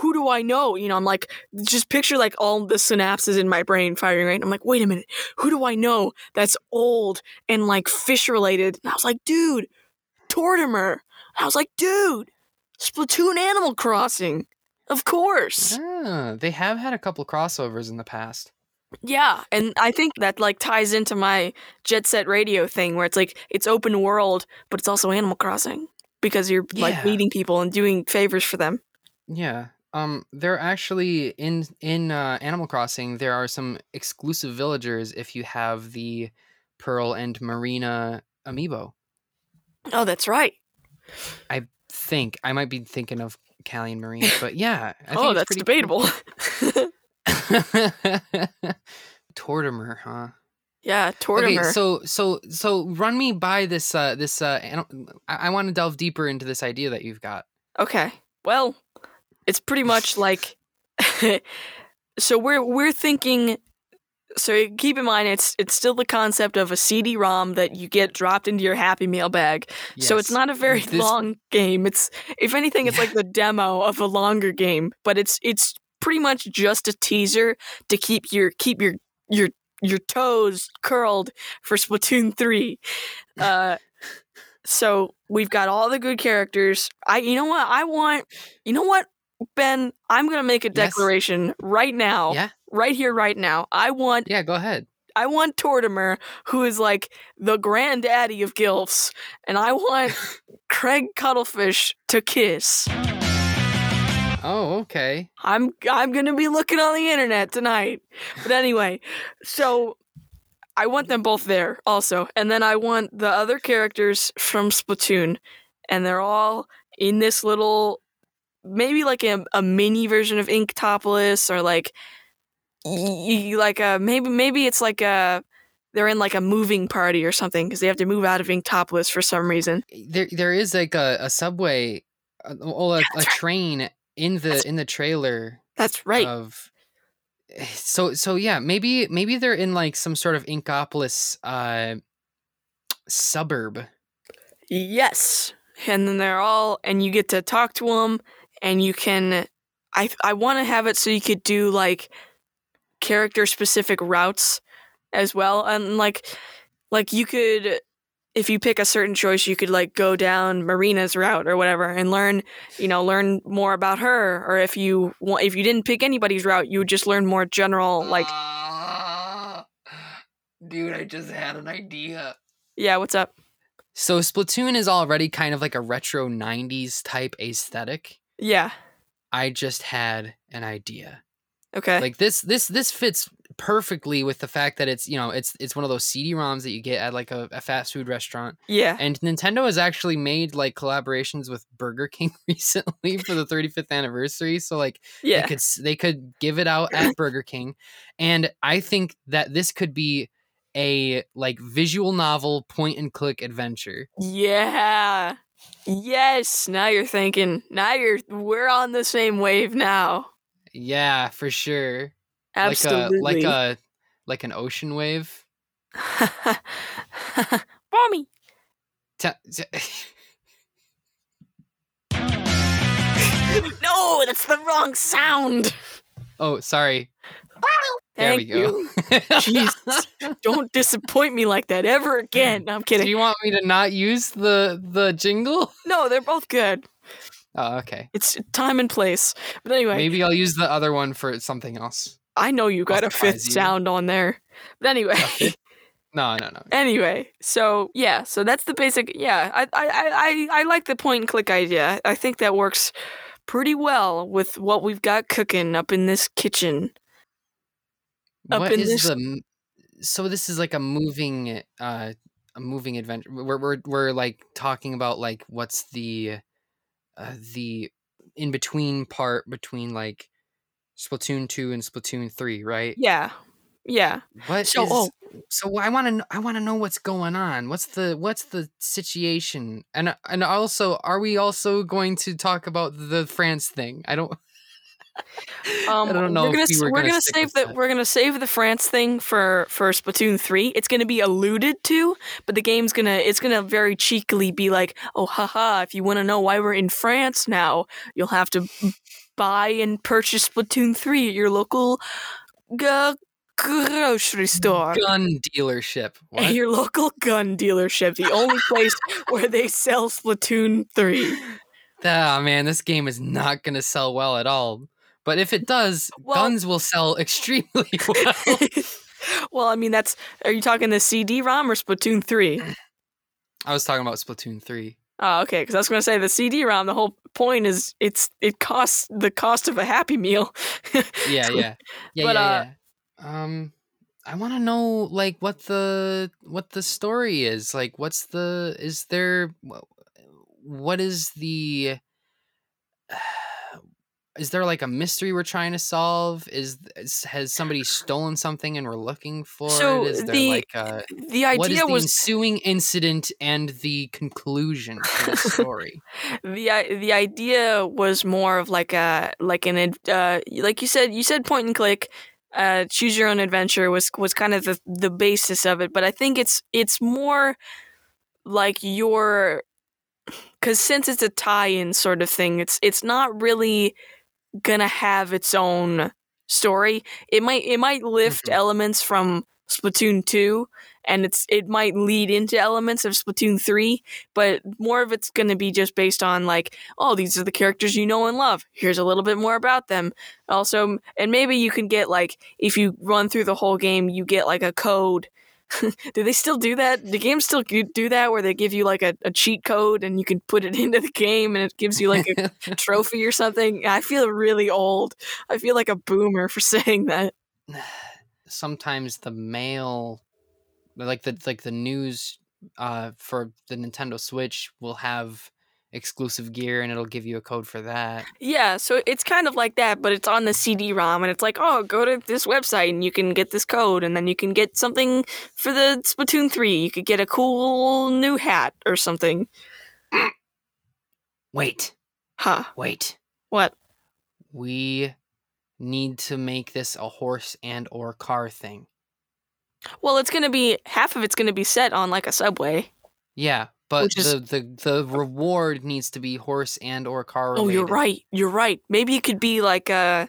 Who do I know? You know, I'm like, just picture like all the synapses in my brain firing, right? And I'm like, wait a minute. Who do I know that's old and like fish related? And I was like, dude, Tortimer. I was like, dude, Splatoon Animal Crossing. Of course. Ah, they have had a couple crossovers in the past. Yeah, and I think that like ties into my Jet Set Radio thing where it's like it's open world, but it's also Animal Crossing because you're like Yeah. meeting people and doing favors for them. Yeah. Um, there actually in in uh, Animal Crossing there are some exclusive villagers if you have the Pearl and Marina amiibo. Oh, that's right. I think I might be thinking of Callie and Marina, but yeah. I think oh, that's debatable. Tortimer, huh? yeah, Tortimer. Okay, so so so run me by this uh this uh anim- I, I want to delve deeper into this idea that you've got. Okay. Well, it's pretty much like so we're we're thinking so keep in mind it's it's still the concept of a CD-ROM that you get dropped into your Happy Meal bag. So it's not a very This- long game. It's if anything it's like the demo of a longer game, but it's it's pretty much just a teaser to keep your keep your your your toes curled for Splatoon 3. Uh so we've got all the good characters. I you know what? I want you know what, Ben? I'm going to make a Yes. declaration right now. Yeah. Right here right now. I want Yeah, go ahead. I want Tortimer, who is like the granddaddy of gilfs, and I want Craig Cuttlefish to kiss. Oh, okay. I'm I'm gonna be looking on the internet tonight. But anyway, so I want them both there also, and then I want the other characters from Splatoon, and they're all in this little, maybe like a, a mini version of Inkopolis, or like, like a maybe maybe it's like a they're in like a moving party or something because they have to move out of Inkopolis for some reason. There there is like a, a subway uh, or a, a That's right. train in the That's- in the trailer That's right. of so so yeah, maybe maybe they're in like some sort of Inkopolis uh suburb. Yes. And then they're all, and you get to talk to them, and you can. I I want to have it so you could do like character specific routes as well, and like like you could. If you pick a certain choice, you could like go down Marina's route or whatever, and learn, you know, learn more about her. Or if you want, if you didn't pick anybody's route, you would just learn more general, like, dude, I just had an idea. yeah, what's up? So Splatoon is already kind of like a retro 90s type aesthetic. Yeah. I just had an idea. Okay. Like this this this fits perfectly with the fact that it's, you know, it's it's one of those CD-ROMs that you get at like a, a fast food restaurant. yeah. And Nintendo has actually made like collaborations with Burger King recently for the 35th anniversary. So like Yeah. they could they could give it out at Burger King, and I think that this could be a like visual novel point and click adventure. Yeah. Yes. Now you're thinking. Now you're. We're on the same wave now. Yeah, for sure. Absolutely. Like a like a like an ocean wave. Mommy. Ta- t- No, that's the wrong sound. oh, sorry. There Thank we go. Jesus. Don't disappoint me like that ever again. No, I'm kidding. Do you want me to not use the the jingle? No, they're both good. Oh, okay. It's time and place. But anyway, Maybe I'll use the other one for something else. I know you got a fifth you. sound on there. But anyway. No, no, no. Anyway, so yeah, so that's the basic. Yeah, I I I I, I like the point and click idea. I think that works pretty well with what we've got cooking up in this kitchen. Up What in is this- the so this is like a moving uh a moving adventure we're we're, we're like talking about like what's the uh, the in between part between like Splatoon 2 and Splatoon 3, right? Yeah. Yeah. What So, is- oh. so I want to I want to know what's going on. What's the what's the situation? And and also are we also going to talk about the France thing? I don't Um, I don't know We're gonna, we were we're gonna gonna save the that. we're gonna save the France thing for for Splatoon three. It's gonna be alluded to, but the game's gonna it's gonna very cheekily be like, oh haha, if you want to know why we're in France now, you'll have to buy and purchase Splatoon three at your local g- grocery store. gun dealership. At your local gun dealership, the only place where they sell Splatoon 3. Ah man, this game is not going to sell well at all. But if it does, Well- guns will sell extremely well. well, I mean, that's. Are you talking the CD ROM or Splatoon 3? I was talking about Splatoon 3. Oh, okay. Because I was going to say the CD ROM. The whole point is it's it costs the cost of a Happy Meal. Yeah, yeah. Yeah, But, yeah, uh, yeah. Um I want to know like what the what the story is. Like what's the is there what is the is there like a mystery we're trying to solve? Is, is has somebody stolen something and we're looking for So it? Is there the like a the what is idea the was ensuing incident and the conclusion to the story? the the idea was more of like a like an uh like you said you said point and click uh choose your own adventure was was kind of the the basis of it but i think it's it's more like your cuz since it's a tie-in sort of thing it's it's not really to have its own story. It might it might lift Mhm. elements from Splatoon 2 and it's it might lead into elements of Splatoon 3 but more of it's going to be just based on like oh these are the characters you know and love. Here's a little bit more about them. Also and maybe you can get like if you run through the whole game you get like a code do they still do that? The games still do do that where they give you like a, a cheat code and you can put it into the game and it gives you like a trophy or something? I feel really old. I feel like a boomer for saying that. Sometimes the mail like the like the news uh for the Nintendo Switch will have exclusive gear and it'll give you a code for that. Yeah, so it's kind of like that, but it's on the CD-ROM, and it's like, oh, go to this website and you can get this code, and then you can get something for the Splatoon 3. You could get a cool new hat or something. Wait, Huh. wait. What? We need to make this a horse and or car thing. Well, it's gonna be half of it's gonna be set on like a subway. Yeah, but is- the, the the reward needs to be horse and or car related. Oh, you're right. You're right. Maybe it could be like a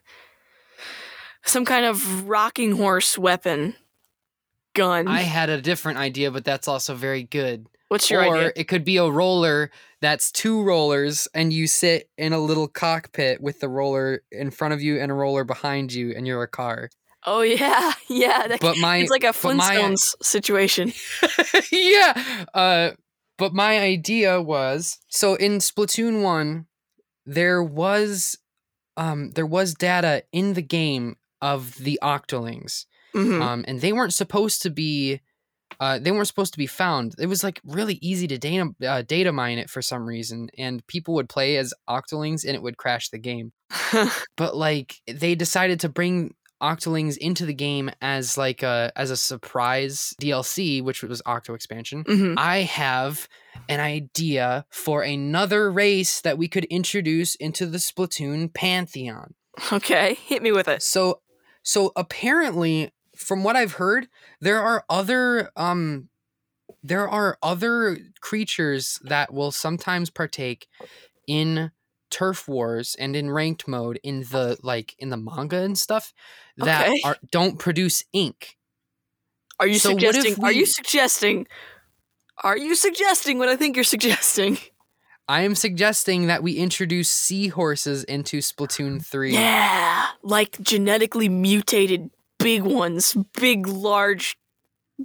some kind of rocking horse weapon gun. I had a different idea, but that's also very good. What's your or idea? it could be a roller that's two rollers and you sit in a little cockpit with the roller in front of you and a roller behind you and you're a car. Oh yeah, yeah. That, But my it's like a but my- Flintstones situation. yeah. Uh but my idea was so in Splatoon 1 there was um there was data in the game of the octolings. Mhm. um, and they weren't supposed to be uh, they weren't supposed to be found. It was like really easy to data uh, data mine it for some reason, and people would play as octolings and it would crash the game. But like they decided to bring octolings into the game as like a as a surprise DLC, which was Octo expansion. Mhm. I have an idea for another race that we could introduce into the Splatoon pantheon. Okay, hit me with it. So so apparently from what I've heard, there are other um there are other creatures that will sometimes partake in turf wars and in ranked mode in the like in the manga and stuff that Okay. are don't produce ink. Are you So suggesting? Are you suggesting? Are you suggesting what I think you're suggesting? I am suggesting that we introduce seahorses into Splatoon 3. Yeah, like genetically mutated big ones, big large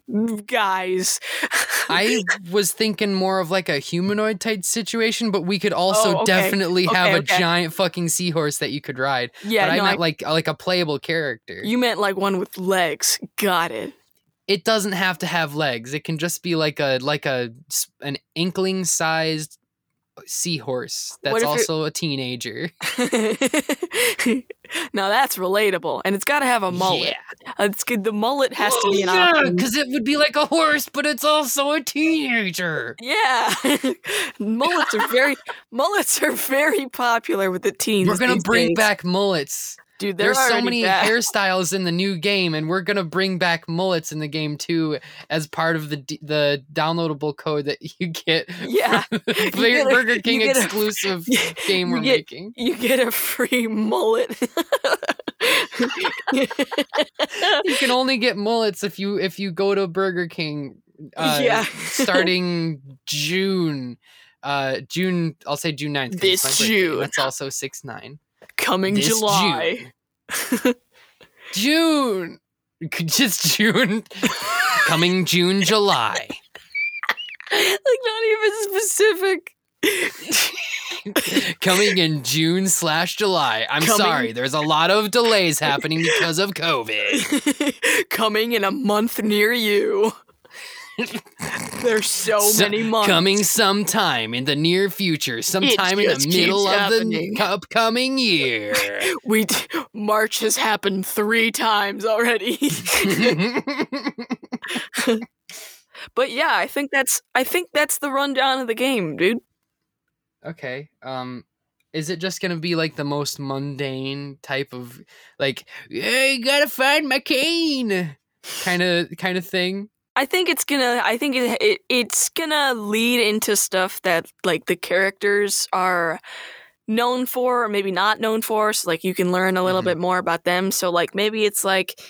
guys. I was thinking more of like a humanoid type situation, but we could also Oh, okay. definitely have Okay, a giant fucking seahorse that you could ride. yeah, but I meant I- like like a playable character. you meant like one with legs. Got it. it doesn't have to have legs. It can just be like a like a an inkling sized seahorse that's if it- also a teenager. now that's relatable, and it's got to have a mullet. Yeah. Uh, It's good. The mullet has to be an yeah, option. because it would be like a horse, but it's also a teenager. Yeah, mullets are very mullets are very popular with the teens. We're gonna bring days. back mullets. Dude. There's so many back. hairstyles in the new game, and we're gonna bring back mullets in the game too, as part of the d- the downloadable code that you get. Yeah, the You get a- Burger King get a- exclusive game we're get- making. You get a free mullet. You can only get mullets if you if you go to Burger King. Uh, Yeah. starting June. Uh, June. I'll say June 9th. 'cause it's This June. That's also six nine. Coming This July. June. Just June. Coming June, July. like not even specific. Coming in June slash July. I'm Coming- sorry, there's a lot of delays happening because of COVID. Coming in a month near you. There's so, So- many months. Coming sometime in the near future, sometime in the middle of happening. the upcoming year. We d- March has happened three times already. but yeah, I think that's I think that's the rundown of the game, dude. okay. Um is it just gonna be like the most mundane type of like, hey, gotta find my cane kind of kind of thing? I think it's gonna. I think it, it it's gonna lead into stuff that like the characters are known for, or maybe not known for. So like you can learn a little Mhm. bit more about them. So like maybe it's like,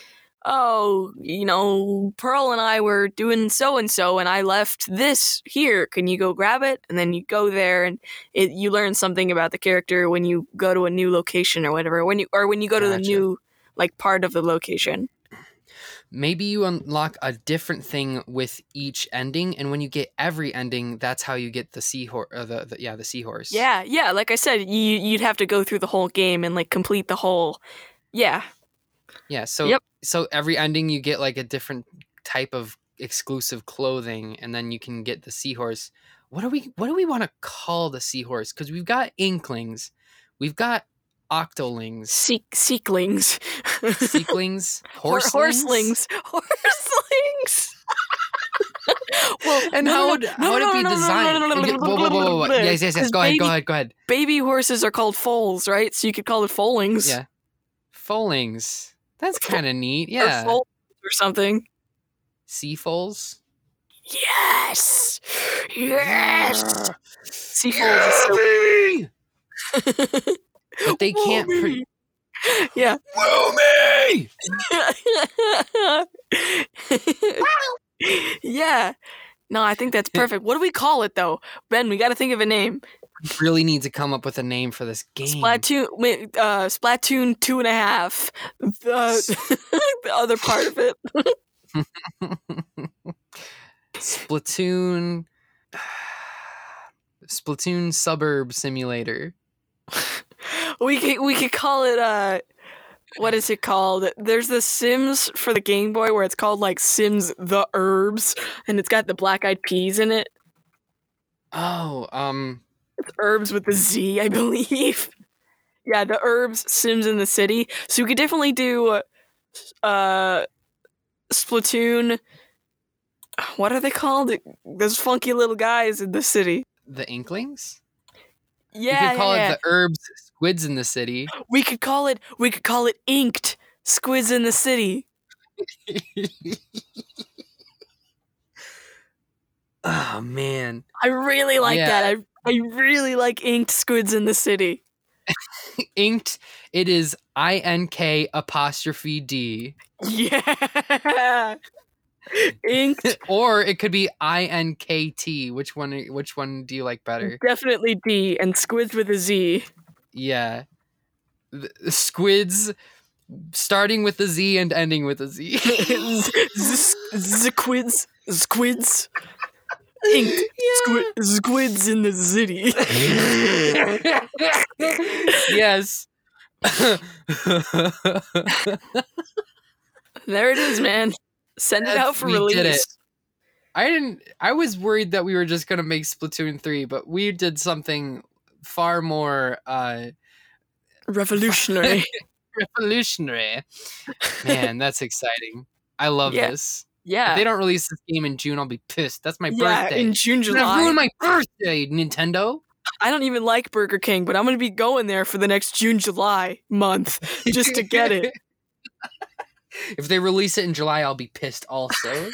oh, you know, Pearl and I were doing so and so, and I left this here. Can you go grab it? And then you go there, and it, you learn something about the character when you go to a new location or whatever. When you or when you go to the new like part of the location. Maybe you unlock a different thing with each ending and when you get every ending that's how you get the seahorse uh, the, the yeah the seahorse Yeah, yeah. Like I said, you you'd have to go through the whole game and like complete the whole. Yeah, yeah so Yep. so every ending you get like a different type of exclusive clothing and then you can get the seahorse what do we what do we want to call the seahorse because we've got inklings we've got octolings Seek seeklings, seeklings Hor- horselings horselings, horselings. well, and no, how would no, how would no, it be designed whoa, whoa, whoa, whoa, yes yes yes go ahead go baby- ahead go ahead Baby horses are called foals, right? So you could call it foalings. Yeah. Foalings. That's kind of neat. or Yeah. foals or something. sea foals. Yes, yes. Sea foals baby! But they can't. Pro- Whoa, yeah. Whoa, me! yeah. No, I think that's perfect. What do we call it though? Ben, we got to think of a name. Really need to come up with a name for this game. Splatoon, wait, uh, Splatoon two and a half. The, the other part of it. Splatoon. Splatoon Suburb Simulator. We could we could call it uh, what is it called? There's the Sims for the Game Boy where it's called like Sims the Urbz, and it's got the black eyed peas in it. Oh, um, it's Urbz with the Z, I believe. Yeah, the Urbz Sims in the City. So we could definitely do uh Splatoon. What are they called? Those funky little guys in the city. the Inklings. Yeah, you could call yeah, it yeah. the Urbz Squids in the City. we could call it. We could call it Inked Squids in the City. oh man. I really like Yeah. that. I I really like Inked Squids in the City. Inked. It is I N K apostrophe D. Yeah. Inked. or it could be I N K T. Which one? Which one do you like better? Definitely D and Squids with a Z. Yeah, the, the squids, starting with a Z and ending with a Z. Squids. Squids. Inked. Squid, squids in the city. yes. there it is, man. Send it That's- out for it. release. I didn't. I was worried that we were just gonna make Splatoon three, but we did something far more uh, Revolutionary. revolutionary. Man, that's exciting. I love Yeah. this. yeah. If they don't release this game in June, I'll be pissed. That's my yeah, birthday. in June, You're gonna July. ruin my birthday, Nintendo. I don't even like Burger King, but I'm gonna be going there for the next June, July month just to get it. if they release it in July, I'll be pissed also.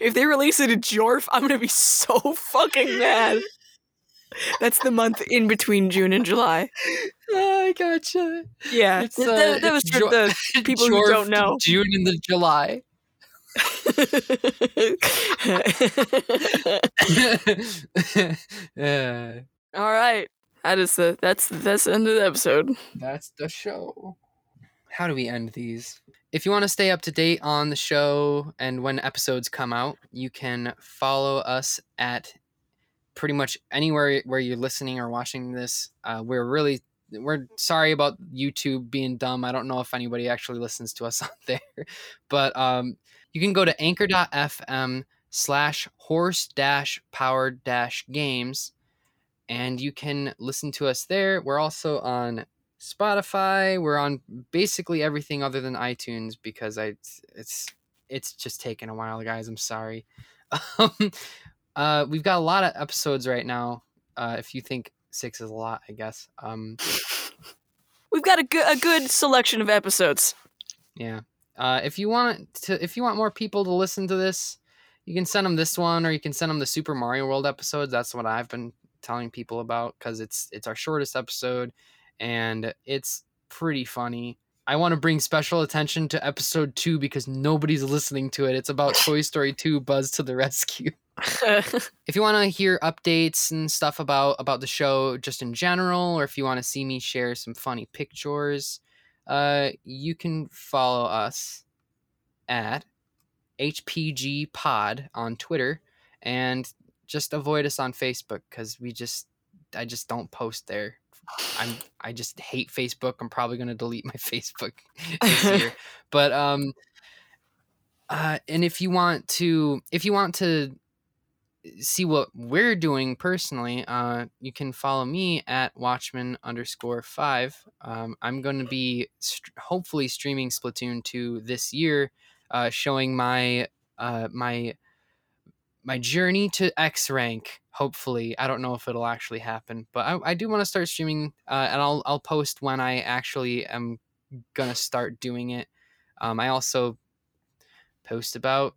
if they release it in Jorf, I'm gonna be so fucking mad. That's the month in between June and July. oh, I gotcha. Yeah, uh, that, that was for the people who don't know. June and the July. uh, All right, that is the that's that's the end of the episode. that's the show. How do we end these? If you want to stay up to date on the show and when episodes come out, you can follow us at pretty much anywhere where you're listening or watching this. Uh, we're really we're sorry about YouTube being dumb. I don't know if anybody actually listens to us on there, but um, you can go to anchor.fm slash horse dash power dash games and you can listen to us there. We're also on Spotify. We're on basically everything other than iTunes because I it's it's just taken a while, guys. I'm sorry. Um, uh, we've got a lot of episodes right now. Uh, if you think six is a lot, I guess. Um, We've got a good a good selection of episodes. Yeah. Uh, if you want to, if you want more people to listen to this, you can send them this one, or you can send them the Super Mario World episodes. That's what I've been telling people about because it's it's our shortest episode, and it's pretty funny. I want to bring special attention to episode two because nobody's listening to it. It's about Toy Story 2 Buzz to the Rescue. if you want to hear updates and stuff about about the show just in general or if you want to see me share some funny pictures uh you can follow us at hpg pod on twitter and just avoid us on facebook because we just i just don't post there i'm i just hate facebook i'm probably going to delete my facebook this year but um uh and if you want to if you want to see what we're doing personally, uh, you can follow me at Watchman underscore five. Um, I'm going to be st- hopefully streaming Splatoon two this year, uh, showing my uh, my my journey to X rank. Hopefully, I don't know if it'll actually happen, but I, I do want to start streaming, uh, and I'll I'll post when I actually am gonna start doing it. Um, I also post about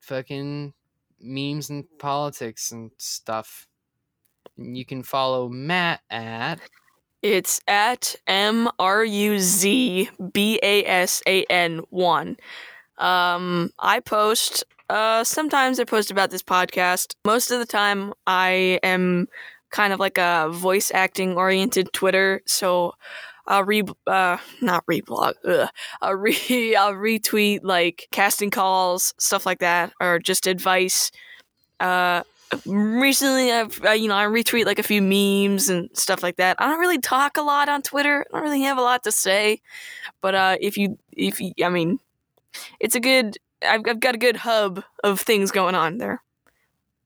fucking memes and politics and stuff. You can follow Matt at It's at M R U Z B A S A N 1. Um, I post, uh, sometimes I post about this podcast. Most of the time, I am kind of like a voice acting oriented Twitter. So I'll re, uh, not reblog. I'll, re- I'll retweet like casting calls, stuff like that, or just advice. Uh, recently I've uh, you know I retweet like a few memes and stuff like that. I don't really talk a lot on Twitter. I don't really have a lot to say, but uh, if you if you, I mean, it's a good. I've I've got a good hub of things going on there.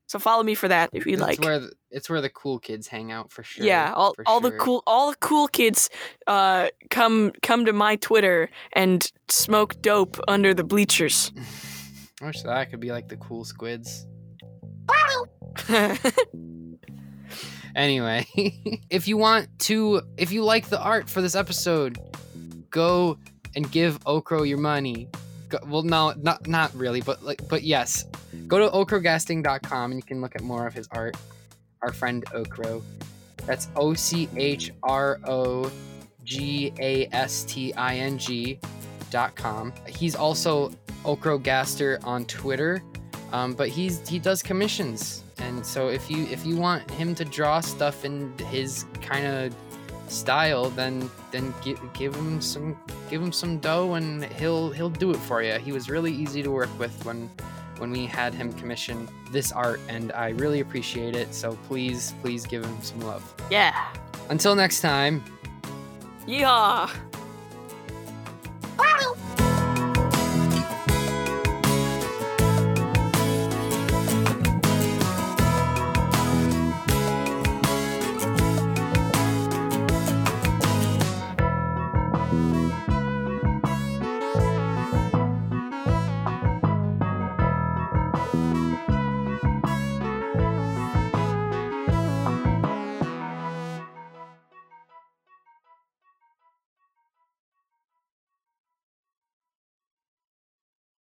So follow me for that if you it's like. where the, it's where the cool kids hang out for sure. yeah, all, all the cool all the cool kids uh come come to my Twitter and smoke dope under the bleachers. I wish that could be like the cool squids. Anyway, if you want to, if you like the art for this episode, go and give Ochro your money. Go, well, no, not not really, but like, but yes, go to ochrogasting.com and you can look at more of his art. Our friend Ochro, that's O C H R O G A S T I N G dot com. He's also Ochrogaster on Twitter, um, but he's he does commissions and so if you if you want him to draw stuff in his kind of style then then give, give him some give him some dough and he'll he'll do it for you he was really easy to work with when when we had him commission this art and i really appreciate it so please please give him some love yeah. until next time Yeehaw. Wow.